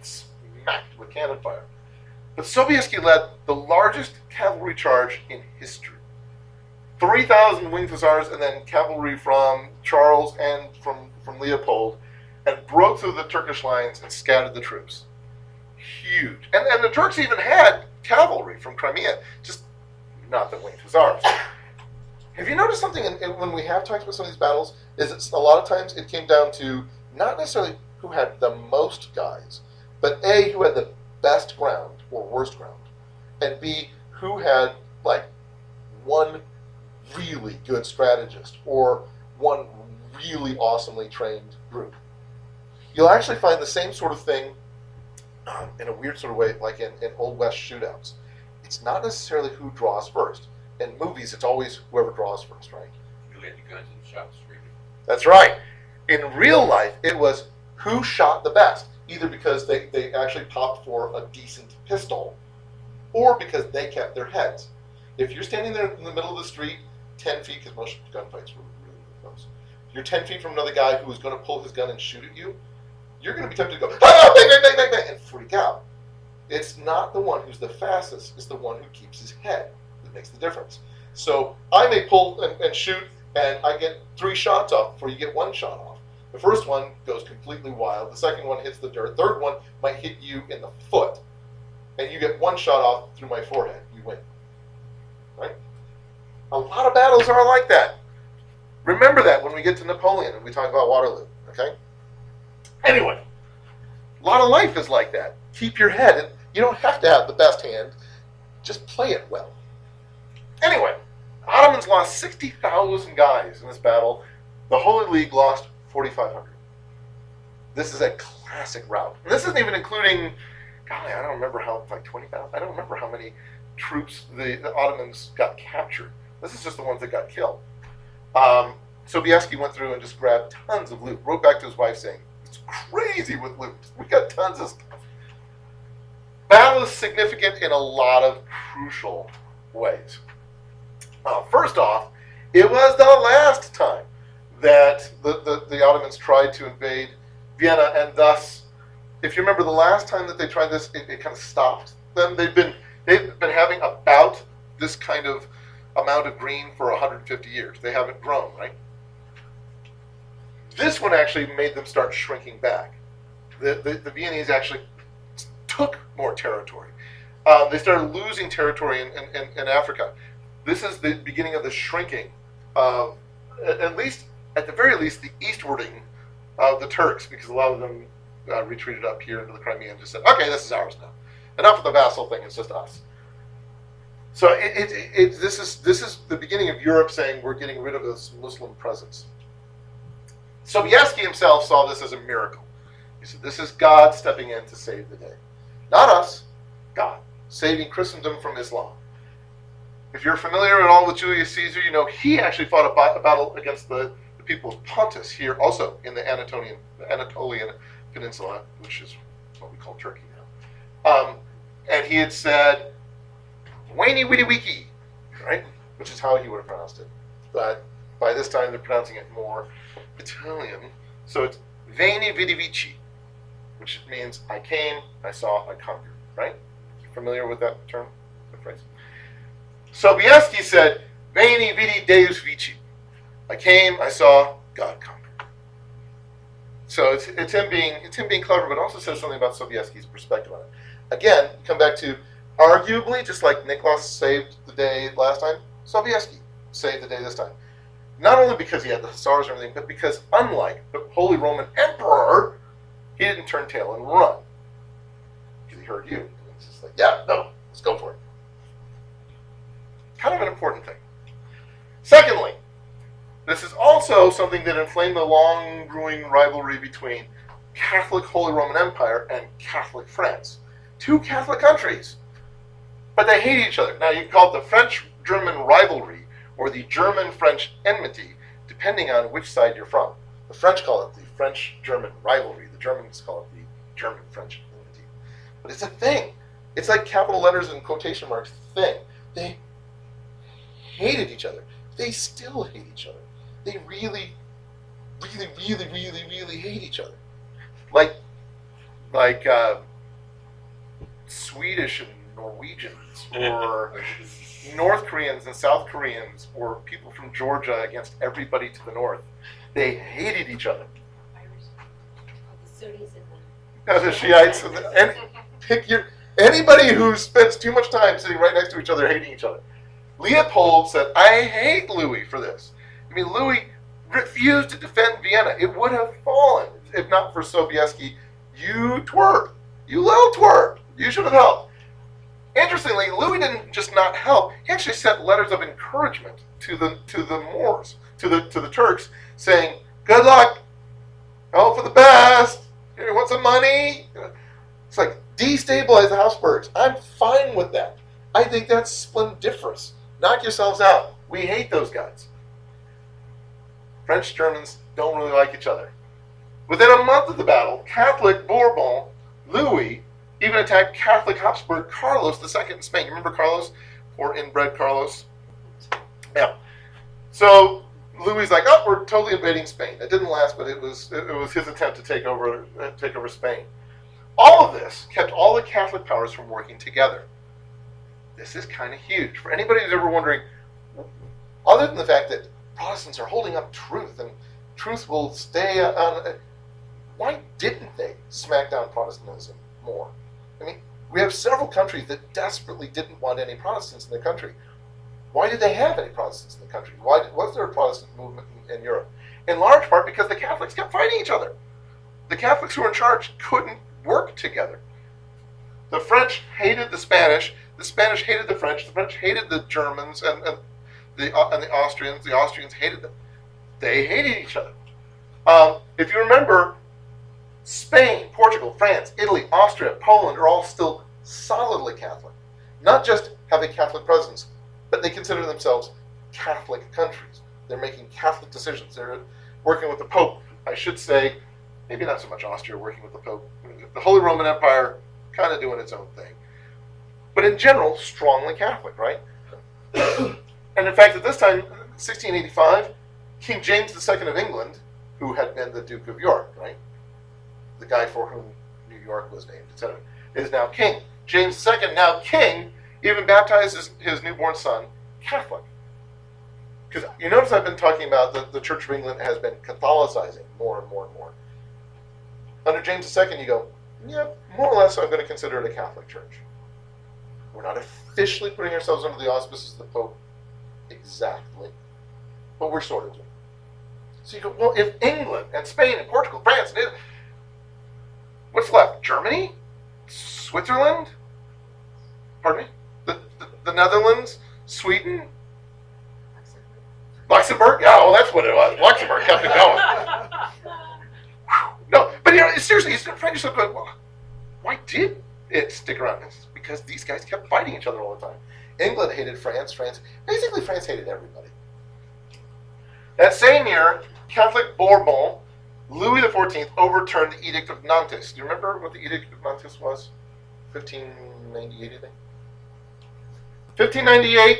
smacked with cannon fire. But Sobieski led the largest cavalry charge in history. 3,000 winged hussars and then cavalry from Charles and from, from Leopold and broke through the Turkish lines and scattered the troops. Huge. And, and the Turks even had cavalry from Crimea, just not the winged hussars. Have you noticed something in, in, when we have talked about some of these battles? Is it's a lot of times it came down to not necessarily who had the most guys, but A, who had the best ground or worst ground, and B, who had like one really good strategist or one really awesomely trained group. You'll actually find the same sort of thing um, in a weird sort of way, like in, in Old West shootouts. It's not necessarily who draws first. In movies, it's always whoever draws first, right?
You laid the guns and shot the street.
That's right. In real life, it was who shot the best, either because they, they actually popped for a decent pistol or because they kept their heads. If you're standing there in the middle of the street, 10 feet, because most gunfights were really, really close, you're 10 feet from another guy who is going to pull his gun and shoot at you, you're going to be tempted to go, ah, bang, bang, bang, bang, bang, and freak out. It's not the one who's the fastest, it's the one who keeps his head that makes the difference. So I may pull and, and shoot, and I get three shots off before you get one shot off. The first one goes completely wild. The second one hits the dirt. Third one might hit you in the foot, and you get one shot off through my forehead. You win. Right? A lot of battles are like that. Remember that when we get to Napoleon and we talk about Waterloo. Okay. Anyway, a lot of life is like that. Keep your head, and you don't have to have the best hand. Just play it well. Anyway, Ottomans lost 60,000 guys in this battle. The Holy League lost 4,500. This is a classic rout. And this isn't even including, golly, I don't remember how, like 20,000? I don't remember how many troops the, the Ottomans got captured. This is just the ones that got killed. Um, Sobieski went through and just grabbed tons of loot. Wrote back to his wife saying, "It's crazy with loot. We got tons of stuff." battle is significant in a lot of crucial ways. Uh, first off, it was the last time that the, the, the Ottomans tried to invade Vienna, and thus, if you remember the last time that they tried this, it, it kind of stopped them. They've been they've been having about this kind of amount of green for 150 years. They haven't grown, right? This one actually made them start shrinking back. The, the, the Viennese actually took more territory. Um, they started losing territory in, in, in, Africa. This is the beginning of the shrinking of, at at least, at the very least, the eastwarding of the Turks, because a lot of them uh, retreated up here into the Crimea and just said, okay, this is ours now. Enough of the vassal thing, it's just us. So it, it, it, this is this is the beginning of Europe saying we're getting rid of this Muslim presence. Sobieski himself saw this as a miracle. He said, "This is God stepping in to save the day, not us, God saving Christendom from Islam." If you're familiar at all with Julius Caesar, you know he actually fought a, ba- a battle against the, the people of Pontus here, also in the Anatolian Anatolian Peninsula, which is what we call Turkey now. Um, and he had said, Wayne Witty Wiki, right? Which is how he would have pronounced it. But by this time they're pronouncing it more Italian. So it's Veni Vidi Vici, which means I came, I saw, I conquered, right? Familiar with that term, that phrase? Sobieski said, Veni Vidi Deus Vici. I came, I saw, God conquered. So it's, it's him being it's him being clever, but also says something about Sobieski's perspective on it. Again, come back to arguably, just like Niklas saved the day last time, Sobieski saved the day this time. Not only because he had the hussars and everything, but because unlike the Holy Roman Emperor, he didn't turn tail and run. Because he heard you. And It's just like, yeah, no, let's go for it. Kind of an important thing. Secondly, this is also something that inflamed the long brewing rivalry between Catholic Holy Roman Empire and Catholic France. Two Catholic countries. But they hate each other. Now, you can call it the French German rivalry or the German French enmity, depending on which side you're from. The French call it the French German rivalry, the Germans call it the German French enmity. But it's a thing. It's like capital letters and quotation marks thing. They hated each other. They still hate each other. They really, really, really, really, really hate each other. Like, like uh, Swedish and Norwegians, or North Koreans and South Koreans, or people from Georgia against everybody to the north. They hated each other. Now, the Shiites and, the, pick your anybody who spends too much time sitting right next to each other hating each other. Leopold said, "I hate Louis for this." I mean, Louis refused to defend Vienna. It would have fallen if not for Sobieski. You twerp, you little twerp. You should have helped. Interestingly, Louis didn't just not help; he actually sent letters of encouragement to the to the Moors, to the to the Turks, saying, "Good luck, hope for the best. Here, want some money?" It's like destabilize the Habsburgs. I'm fine with that. I think that's splendiferous. Knock yourselves out. We hate those guys. French Germans don't really like each other. Within a month of the battle, Catholic Bourbon Louis even attacked Catholic Habsburg Carlos II in Spain. You remember Carlos? Poor inbred Carlos? Yeah. So Louis like, oh, we're totally invading Spain. It didn't last, but it was it was his attempt to take over uh, take over Spain. All of this kept all the Catholic powers from working together. This is kind of huge. For anybody who's ever wondering, other than the fact that Protestants are holding up truth and truth will stay on, why didn't they smack down Protestantism more? Mean, we have several countries that desperately didn't want any Protestants in their country. Why did they have any Protestants in the country? Why did, was there a Protestant movement in, in Europe? In large part because the Catholics kept fighting each other. The Catholics who were in charge couldn't work together. The French hated the Spanish. The Spanish hated the French. The French hated the Germans and, and the uh, and the Austrians. The Austrians hated them. They hated each other. Um, if you remember, Spain, Portugal, France, Italy, Austria, Poland are all still solidly Catholic. Not just have a Catholic presence, but they consider themselves Catholic countries. They're making Catholic decisions. They're working with the Pope. I should say, maybe not so much Austria working with the Pope. The Holy Roman Empire kind of doing its own thing. but in general, strongly Catholic, right? and in fact, at this time, 1685, King James II of England, who had been the Duke of York, right? The guy for whom New York was named, etc., is now king. James II, now king, even baptizes his newborn son Catholic. Because you notice I've been talking about the, the Church of England has been Catholicizing more and more and more. Under James II, you go, yeah, more or less I'm going to consider it a Catholic church. We're not officially putting ourselves under the auspices of the Pope exactly, but we're sort of doing. So you go, well, if England and Spain and Portugal, France, and Italy, what's left? Germany? Switzerland? Pardon me? The, the, the Netherlands? Sweden? Luxembourg? Yeah, well, that's what it was. Luxembourg kept it going. No, but you know, seriously, you find yourself going, well, why did it stick around? It's because these guys kept fighting each other all the time. England hated France. France, basically, France hated everybody. That same year, Catholic Bourbon, Louis XIV overturned the Edict of Nantes. Do you remember what the Edict of Nantes was? 1598, I think. 1598,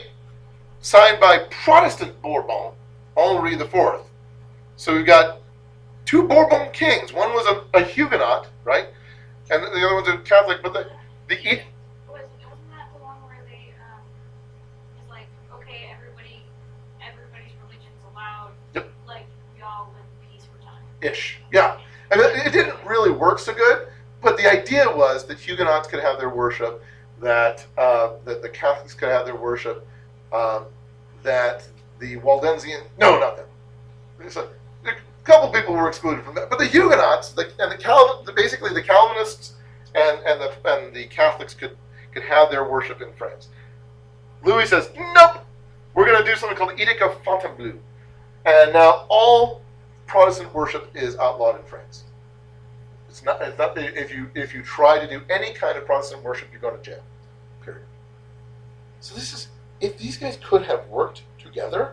signed by Protestant Bourbon, Henri IV. So we've got two Bourbon kings. One was a, a Huguenot, right? And the other one's a Catholic. But the, the
Was, wasn't that the one where they, um, it's like, okay, everybody, everybody's religion's allowed,
Yep.
like, we all live in peace for time.
ish. Yeah. And it, it didn't really work so good, but the idea was that Huguenots could have their worship, that uh, that the Catholics could have their worship, um, that the Waldensian no, not them. A, a couple people were excluded from that, but the Huguenots the, and the Calvin, the, basically the Calvinists and and the and the Catholics could could have their worship in France. Louis says, nope, we're going to do something called the Edict of Fontainebleau, and now all Protestant worship is outlawed in France. It's not, it's not. If you if you try to do any kind of Protestant worship, you're going to jail. Period. So this is if these guys could have worked together,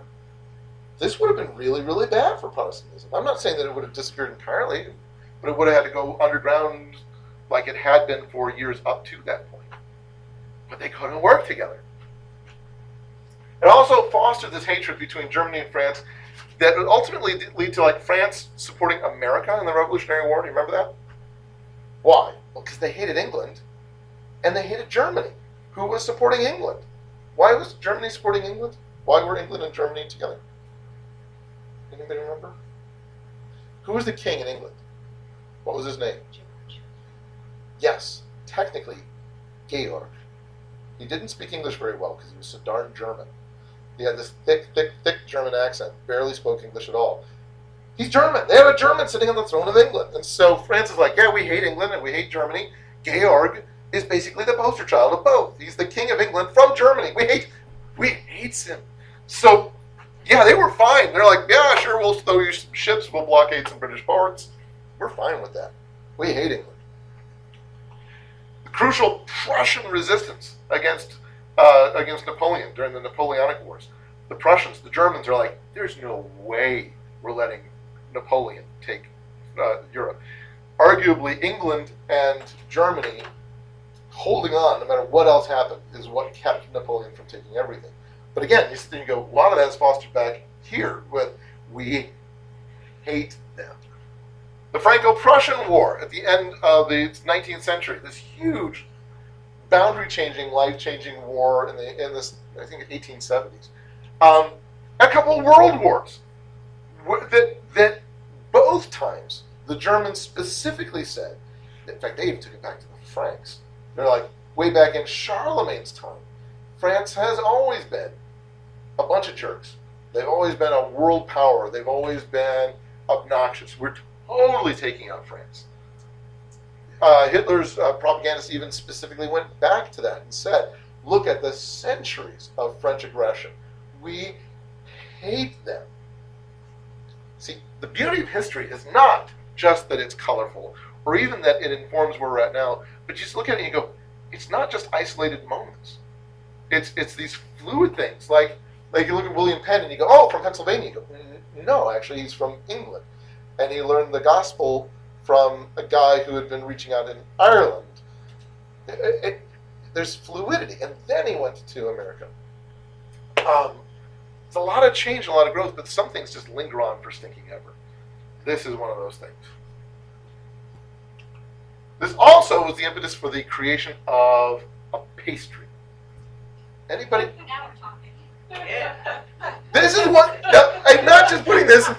this would have been really really bad for Protestantism. I'm not saying that it would have disappeared entirely, but it would have had to go underground like it had been for years up to that point. But they couldn't work together. It also fostered this hatred between Germany and France that would ultimately lead to like France supporting America in the Revolutionary War. Do you remember that? Why? Well, because they hated England, and they hated Germany, who was supporting England. Why was Germany supporting England? Why were England and Germany together? Anybody remember? Who was the king in England? What was his name? George. Yes, technically, Georg. He didn't speak English very well because he was so darn German. He had this thick, thick, thick German accent, barely spoke English at all. He's German. They have a German sitting on the throne of England. And so France is like, yeah, we hate England and we hate Germany. Georg is basically the poster child of both. He's the king of England from Germany. We hate, we hates him. So, yeah, they were fine. They're like, yeah, sure, we'll throw you some ships, we'll blockade some British ports. We're fine with that. We hate England. The crucial Prussian resistance against uh, against Napoleon during the Napoleonic Wars. The Prussians, the Germans are like, there's no way we're letting Napoleon take uh, Europe. Arguably, England and Germany holding on, no matter what else happened, is what kept Napoleon from taking everything. But again, you there go, a lot of that is fostered back here with we hate them. The Franco-Prussian War at the end of the 19th century, this huge boundary-changing, life-changing war in the in this I think 1870s. Um, a couple world wars that that both times the Germans specifically said. In fact, they even took it back to the Franks. They're like way back in Charlemagne's time. France has always been a bunch of jerks. They've always been a world power. They've always been obnoxious. We're totally taking out France. Uh, Hitler's uh, propagandists even specifically went back to that and said, look at the centuries of French aggression. We hate them. The beauty of history is not just that it's colorful or even that it informs where we're at now, but you just look at it and you go, it's not just isolated moments. It's it's these fluid things. Like like you look at William Penn and you go, oh, from Pennsylvania. You go, "Mm, no, actually he's from England, and he learned the gospel from a guy who had been reaching out in Ireland. It- it- there's fluidity, and then he went to America. Um, it's a lot of change, and a lot of growth, but some things just linger on for stinking ever. This is one of those things. This also was the impetus for the creation of a pastry. Anybody?
Talking.
This is what no, I'm not just putting this.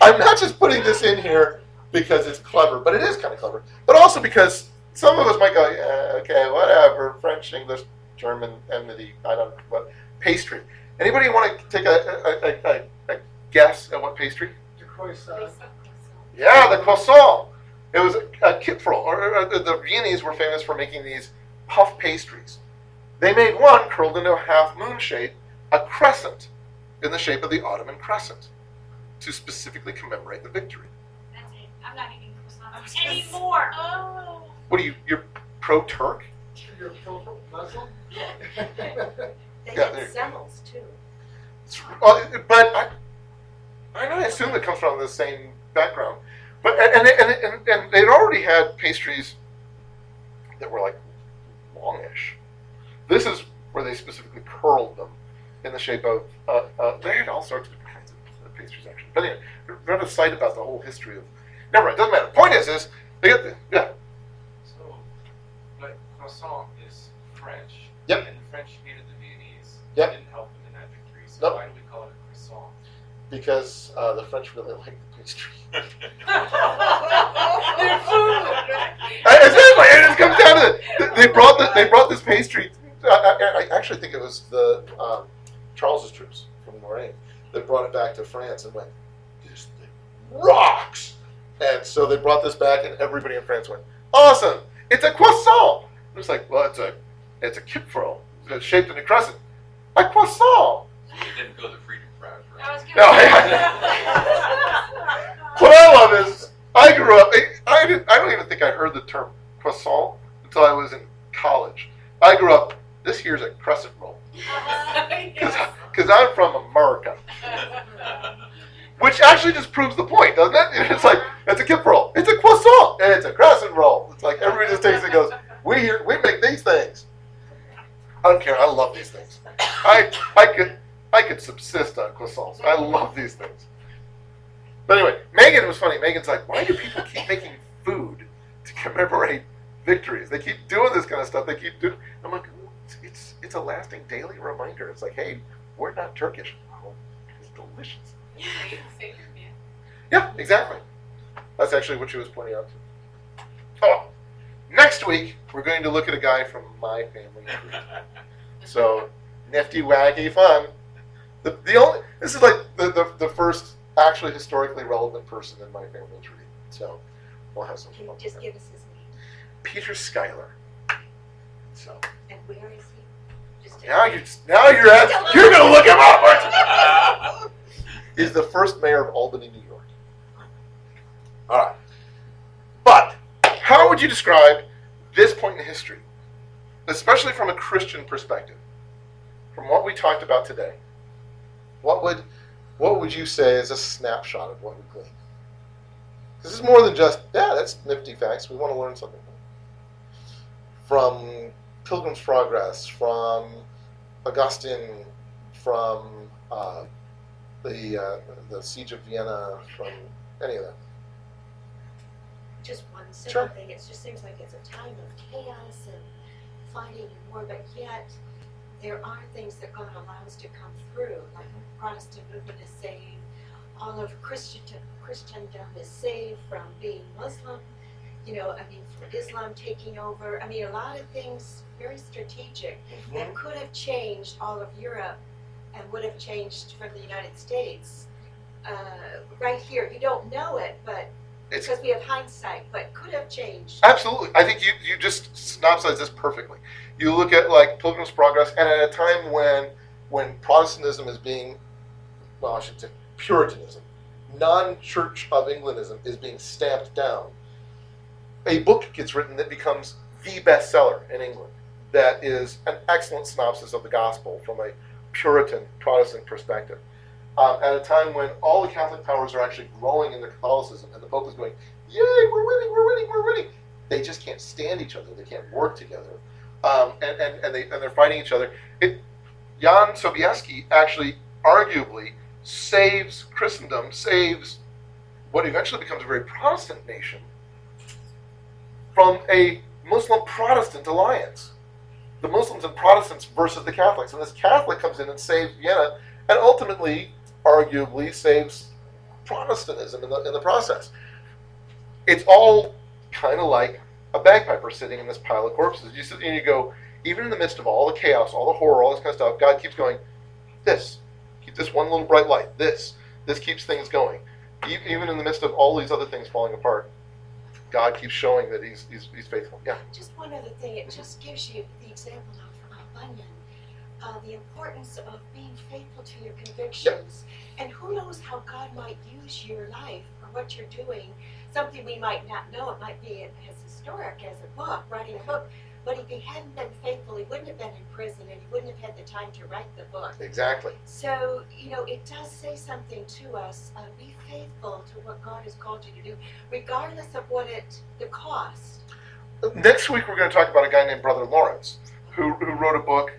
I'm not just putting this in here because it's clever, but it is kind of clever. But also because some of us might go, yeah, okay, whatever, French, English, German, enmity, I don't, know but pastry. Anybody want to take a, a, a, a, a guess at what pastry?
The croissant.
Yeah, the croissant. It was a, a kipferl, or, or, or the Viennese were famous for making these puff pastries. They made one curled into a half moon shape, a crescent, in the shape of the Ottoman crescent, to specifically commemorate the victory.
That's it. I'm not eating croissants anymore.
Oh.
What are you? You're pro-Turk?
You're pro Muslim?
They
Yeah,
had
there-
semmels too.
Well, but I, I know, I assume it comes from the same background. But and and and, and they'd already had pastries that were like longish. This is where they specifically curled them in the shape of. Uh, uh, they had all sorts of different kinds of pastries actually. But anyway, read a site about the whole history of. Never mind, doesn't matter. Point is, is they got the yeah.
So, but croissant is French.
Yep.
And the French hated the Viennese.
Yep.
Didn't help them in that victory. So
Nope.
why do we call it a croissant?
Because uh, the French really like the pastry.
Their food, right?
I- Exactly. It just comes down to it. They brought the, they brought this pastry. I, I, I actually think it was the um, Charles's troops from Lorraine that brought it back to France and went, "This thing rocks!" And so they brought this back, and everybody in France went, "Awesome! It's a croissant." It was like, well, it's a it's a kipferl shaped in a crescent. A croissant.
It didn't go the
No, I- What I love is I grew up. I, I didn't. I don't even think I heard the term croissant until I was in college. I grew up. This here's a crescent roll because I'm from America, which actually just proves the point, doesn't it? It's like it's a kip roll, it's a croissant, and it's a crescent roll. It's like everybody just takes it and goes, "We here, we make these things." I don't care. I love these things. I I could I could subsist on croissants. I love these things. But anyway, Megan was funny. Megan's like, why do people keep making food to commemorate victories? They keep doing this kind of stuff. They keep doing. I'm like, it's it's, a lasting daily reminder. It's like, hey, we're not Turkish. Oh, it's delicious. Yeah, exactly. That's actually what she was pointing out. To. Oh, next week we're going to look at a guy from my family. So nifty, wacky, fun. The, the only this is like the, the, the first actually historically relevant person in my family tree. So we'll have some
Can you just give us his name?
Peter Schuyler. So
And where is he? Just
now you're now you're at, you're gonna look him up. aren't you? He's the first mayor of Albany, New York. All right, but how would you describe this point in history, especially from a Christian perspective, from what we talked about today? What would what would you say is a snapshot of what we gleaned? This is more than just yeah, that's nifty facts. We want to learn something from Pilgrim's Progress, from Augustine, from uh, the uh, the Siege of Vienna, from any of that.
just one simple
Sure.
thing. It just seems like it's a time of chaos and fighting and war, but yet there are things that God allows to come through, like the Protestant movement is saying, all of Christian Christendom is saved from being Muslim. You know, I mean, for Islam taking over. I mean, a lot of things very strategic that could have changed all of Europe and would have changed from the United States. Uh, right here, you don't know it, but
It's
because we have hindsight, but could have changed.
Absolutely. I think you, you just synopsized this perfectly. You look at like Pilgrim's Progress, and at a time when when Protestantism is being, well, I should say Puritanism, non-Church of Englandism is being stamped down. A book gets written that becomes the bestseller in England. That is an excellent synopsis of the gospel from a Puritan Protestant perspective. Um, at a time when all the Catholic powers are actually growing in their Catholicism, and the Pope is going, "Yay, we're winning, we're winning, we're winning." They just can't stand each other. They can't work together. um, and, and, and, they, and they're fighting each other. It, Jan Sobieski actually, arguably, saves Christendom, saves what eventually becomes a very Protestant nation from a Muslim Protestant alliance. The Muslims and Protestants versus the Catholics. And this Catholic comes in and saves Vienna and ultimately, arguably, saves Protestantism in the, in the process. It's all kind of like a bagpiper sitting in this pile of corpses. You sit and you go, even in the midst of all the chaos, all the horror, all this kind of stuff, God keeps going, this, keep this one little bright light, this, this keeps things going. Even in the midst of all these other things falling apart, God keeps showing that He's, he's, he's faithful. Yeah.
Just one other thing, it just gives you the example of uh, Bunyan, uh, the importance of being faithful to your convictions. And who knows how God might use your life or what you're doing, something we might not know. It might be as historic as a book, writing a book. But if he hadn't been faithful, he wouldn't have been in prison and he wouldn't have had the time to write the book.
Exactly.
So, you know, it does say something to us. Uh, be faithful to what God has called you to do, regardless of what it, the cost.
Next week, we're going to talk about a guy named Brother Lawrence, who, who wrote a book,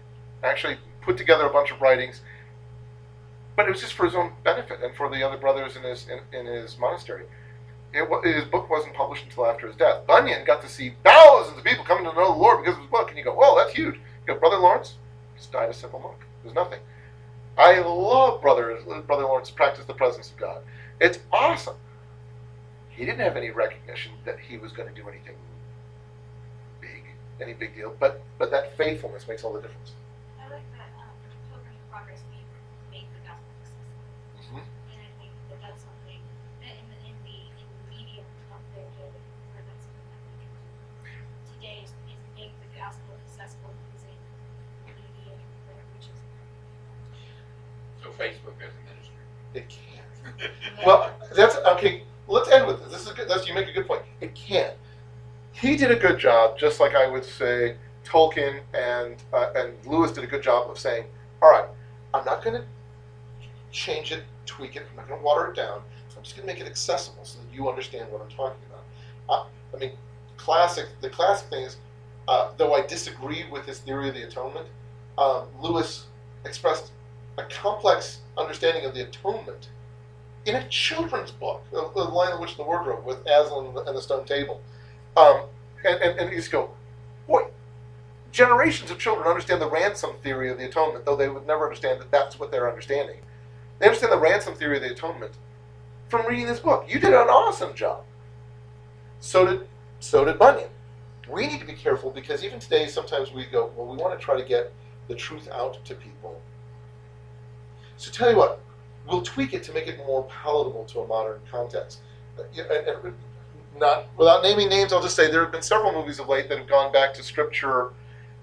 actually put together a bunch of writings, but it was just for his own benefit and for the other brothers in his, in, in his monastery. It, his book wasn't published until after his death. Bunyan got to see thousands of people coming to know the Lord because of his book, and you go, "Well, that's huge." You go, Brother Lawrence just died a simple monk. There's nothing. I love Brother Brother Lawrence practice the presence of God. It's awesome. He didn't have any recognition that he was going to do anything big, any big deal, but but that faithfulness makes all the difference.
I like that, um, Pilgrim's Progress made, made the gospel accessible.
Mhm.
And I think that that's something, that in, the- in the, in the medium up there, that, or that's something that we can do today is, is make the gospel accessible using media, which is.
So Facebook as a ministry.
It can. Well, that's okay. Let's end with this. This is good. That's, you make a good point. It can. He did a good job, just like I would say Tolkien and uh, and Lewis did a good job of saying, "All right, I'm not going to change it, tweak it. I'm not going to water it down. I'm just going to make it accessible so that you understand what I'm talking about." Uh, I mean, classic. The classic thing is, uh, though I disagree with his theory of the atonement, um, Lewis expressed a complex understanding of the atonement in a children's book, the, Lion, the Witch, and the Wardrobe, with Aslan and the Stone Table. Um, and, and, and you just go, boy, generations of children understand the ransom theory of the atonement, though they would never understand that that's what they're understanding. They understand the ransom theory of the atonement from reading this book. You did an awesome job. So did so did Bunyan. We need to be careful because even today, sometimes we go, well, we want to try to get the truth out to people. So tell you what, we'll tweak it to make it more palatable to a modern context. And Not without naming names, I'll just say there have been several movies of late that have gone back to scripture,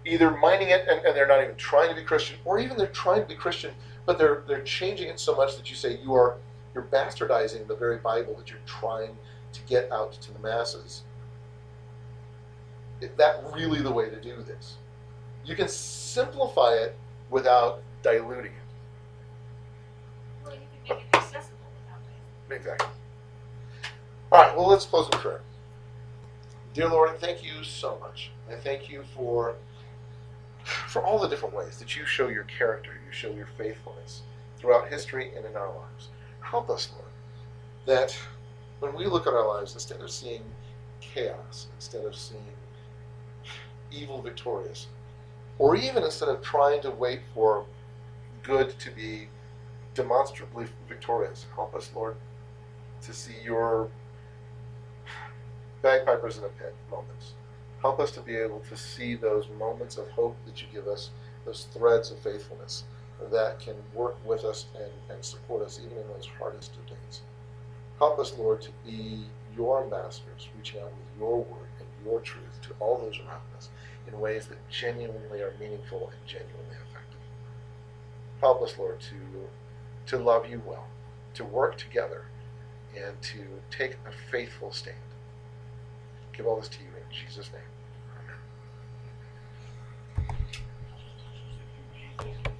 either mining it and, and they're not even trying to be Christian, or even they're trying to be Christian, but they're they're changing it so much that you say you are you're bastardizing the very Bible that you're trying to get out to the masses. Is that really the way to do this? You can simplify it without diluting it.
Well, you can make it accessible without it.
Exactly. All right, well, let's close in prayer. Dear Lord, thank you so much. I thank you for for all the different ways that you show your character, you show your faithfulness throughout history and in our lives. Help us, Lord, that when we look at our lives, instead of seeing chaos, instead of seeing evil victorious, or even instead of trying to wait for good to be demonstrably victorious, help us, Lord, to see your bagpipers in a pit moments. Help us to be able to see those moments of hope that you give us, those threads of faithfulness that can work with us and, and support us even in those hardest of days. Help us, Lord, to be your masters, reaching out with your word and your truth to all those around us in ways that genuinely are meaningful and genuinely effective. Help us, Lord, to, to love you well, to work together, and to take a faithful stand give all this to you in Jesus' name. Amen.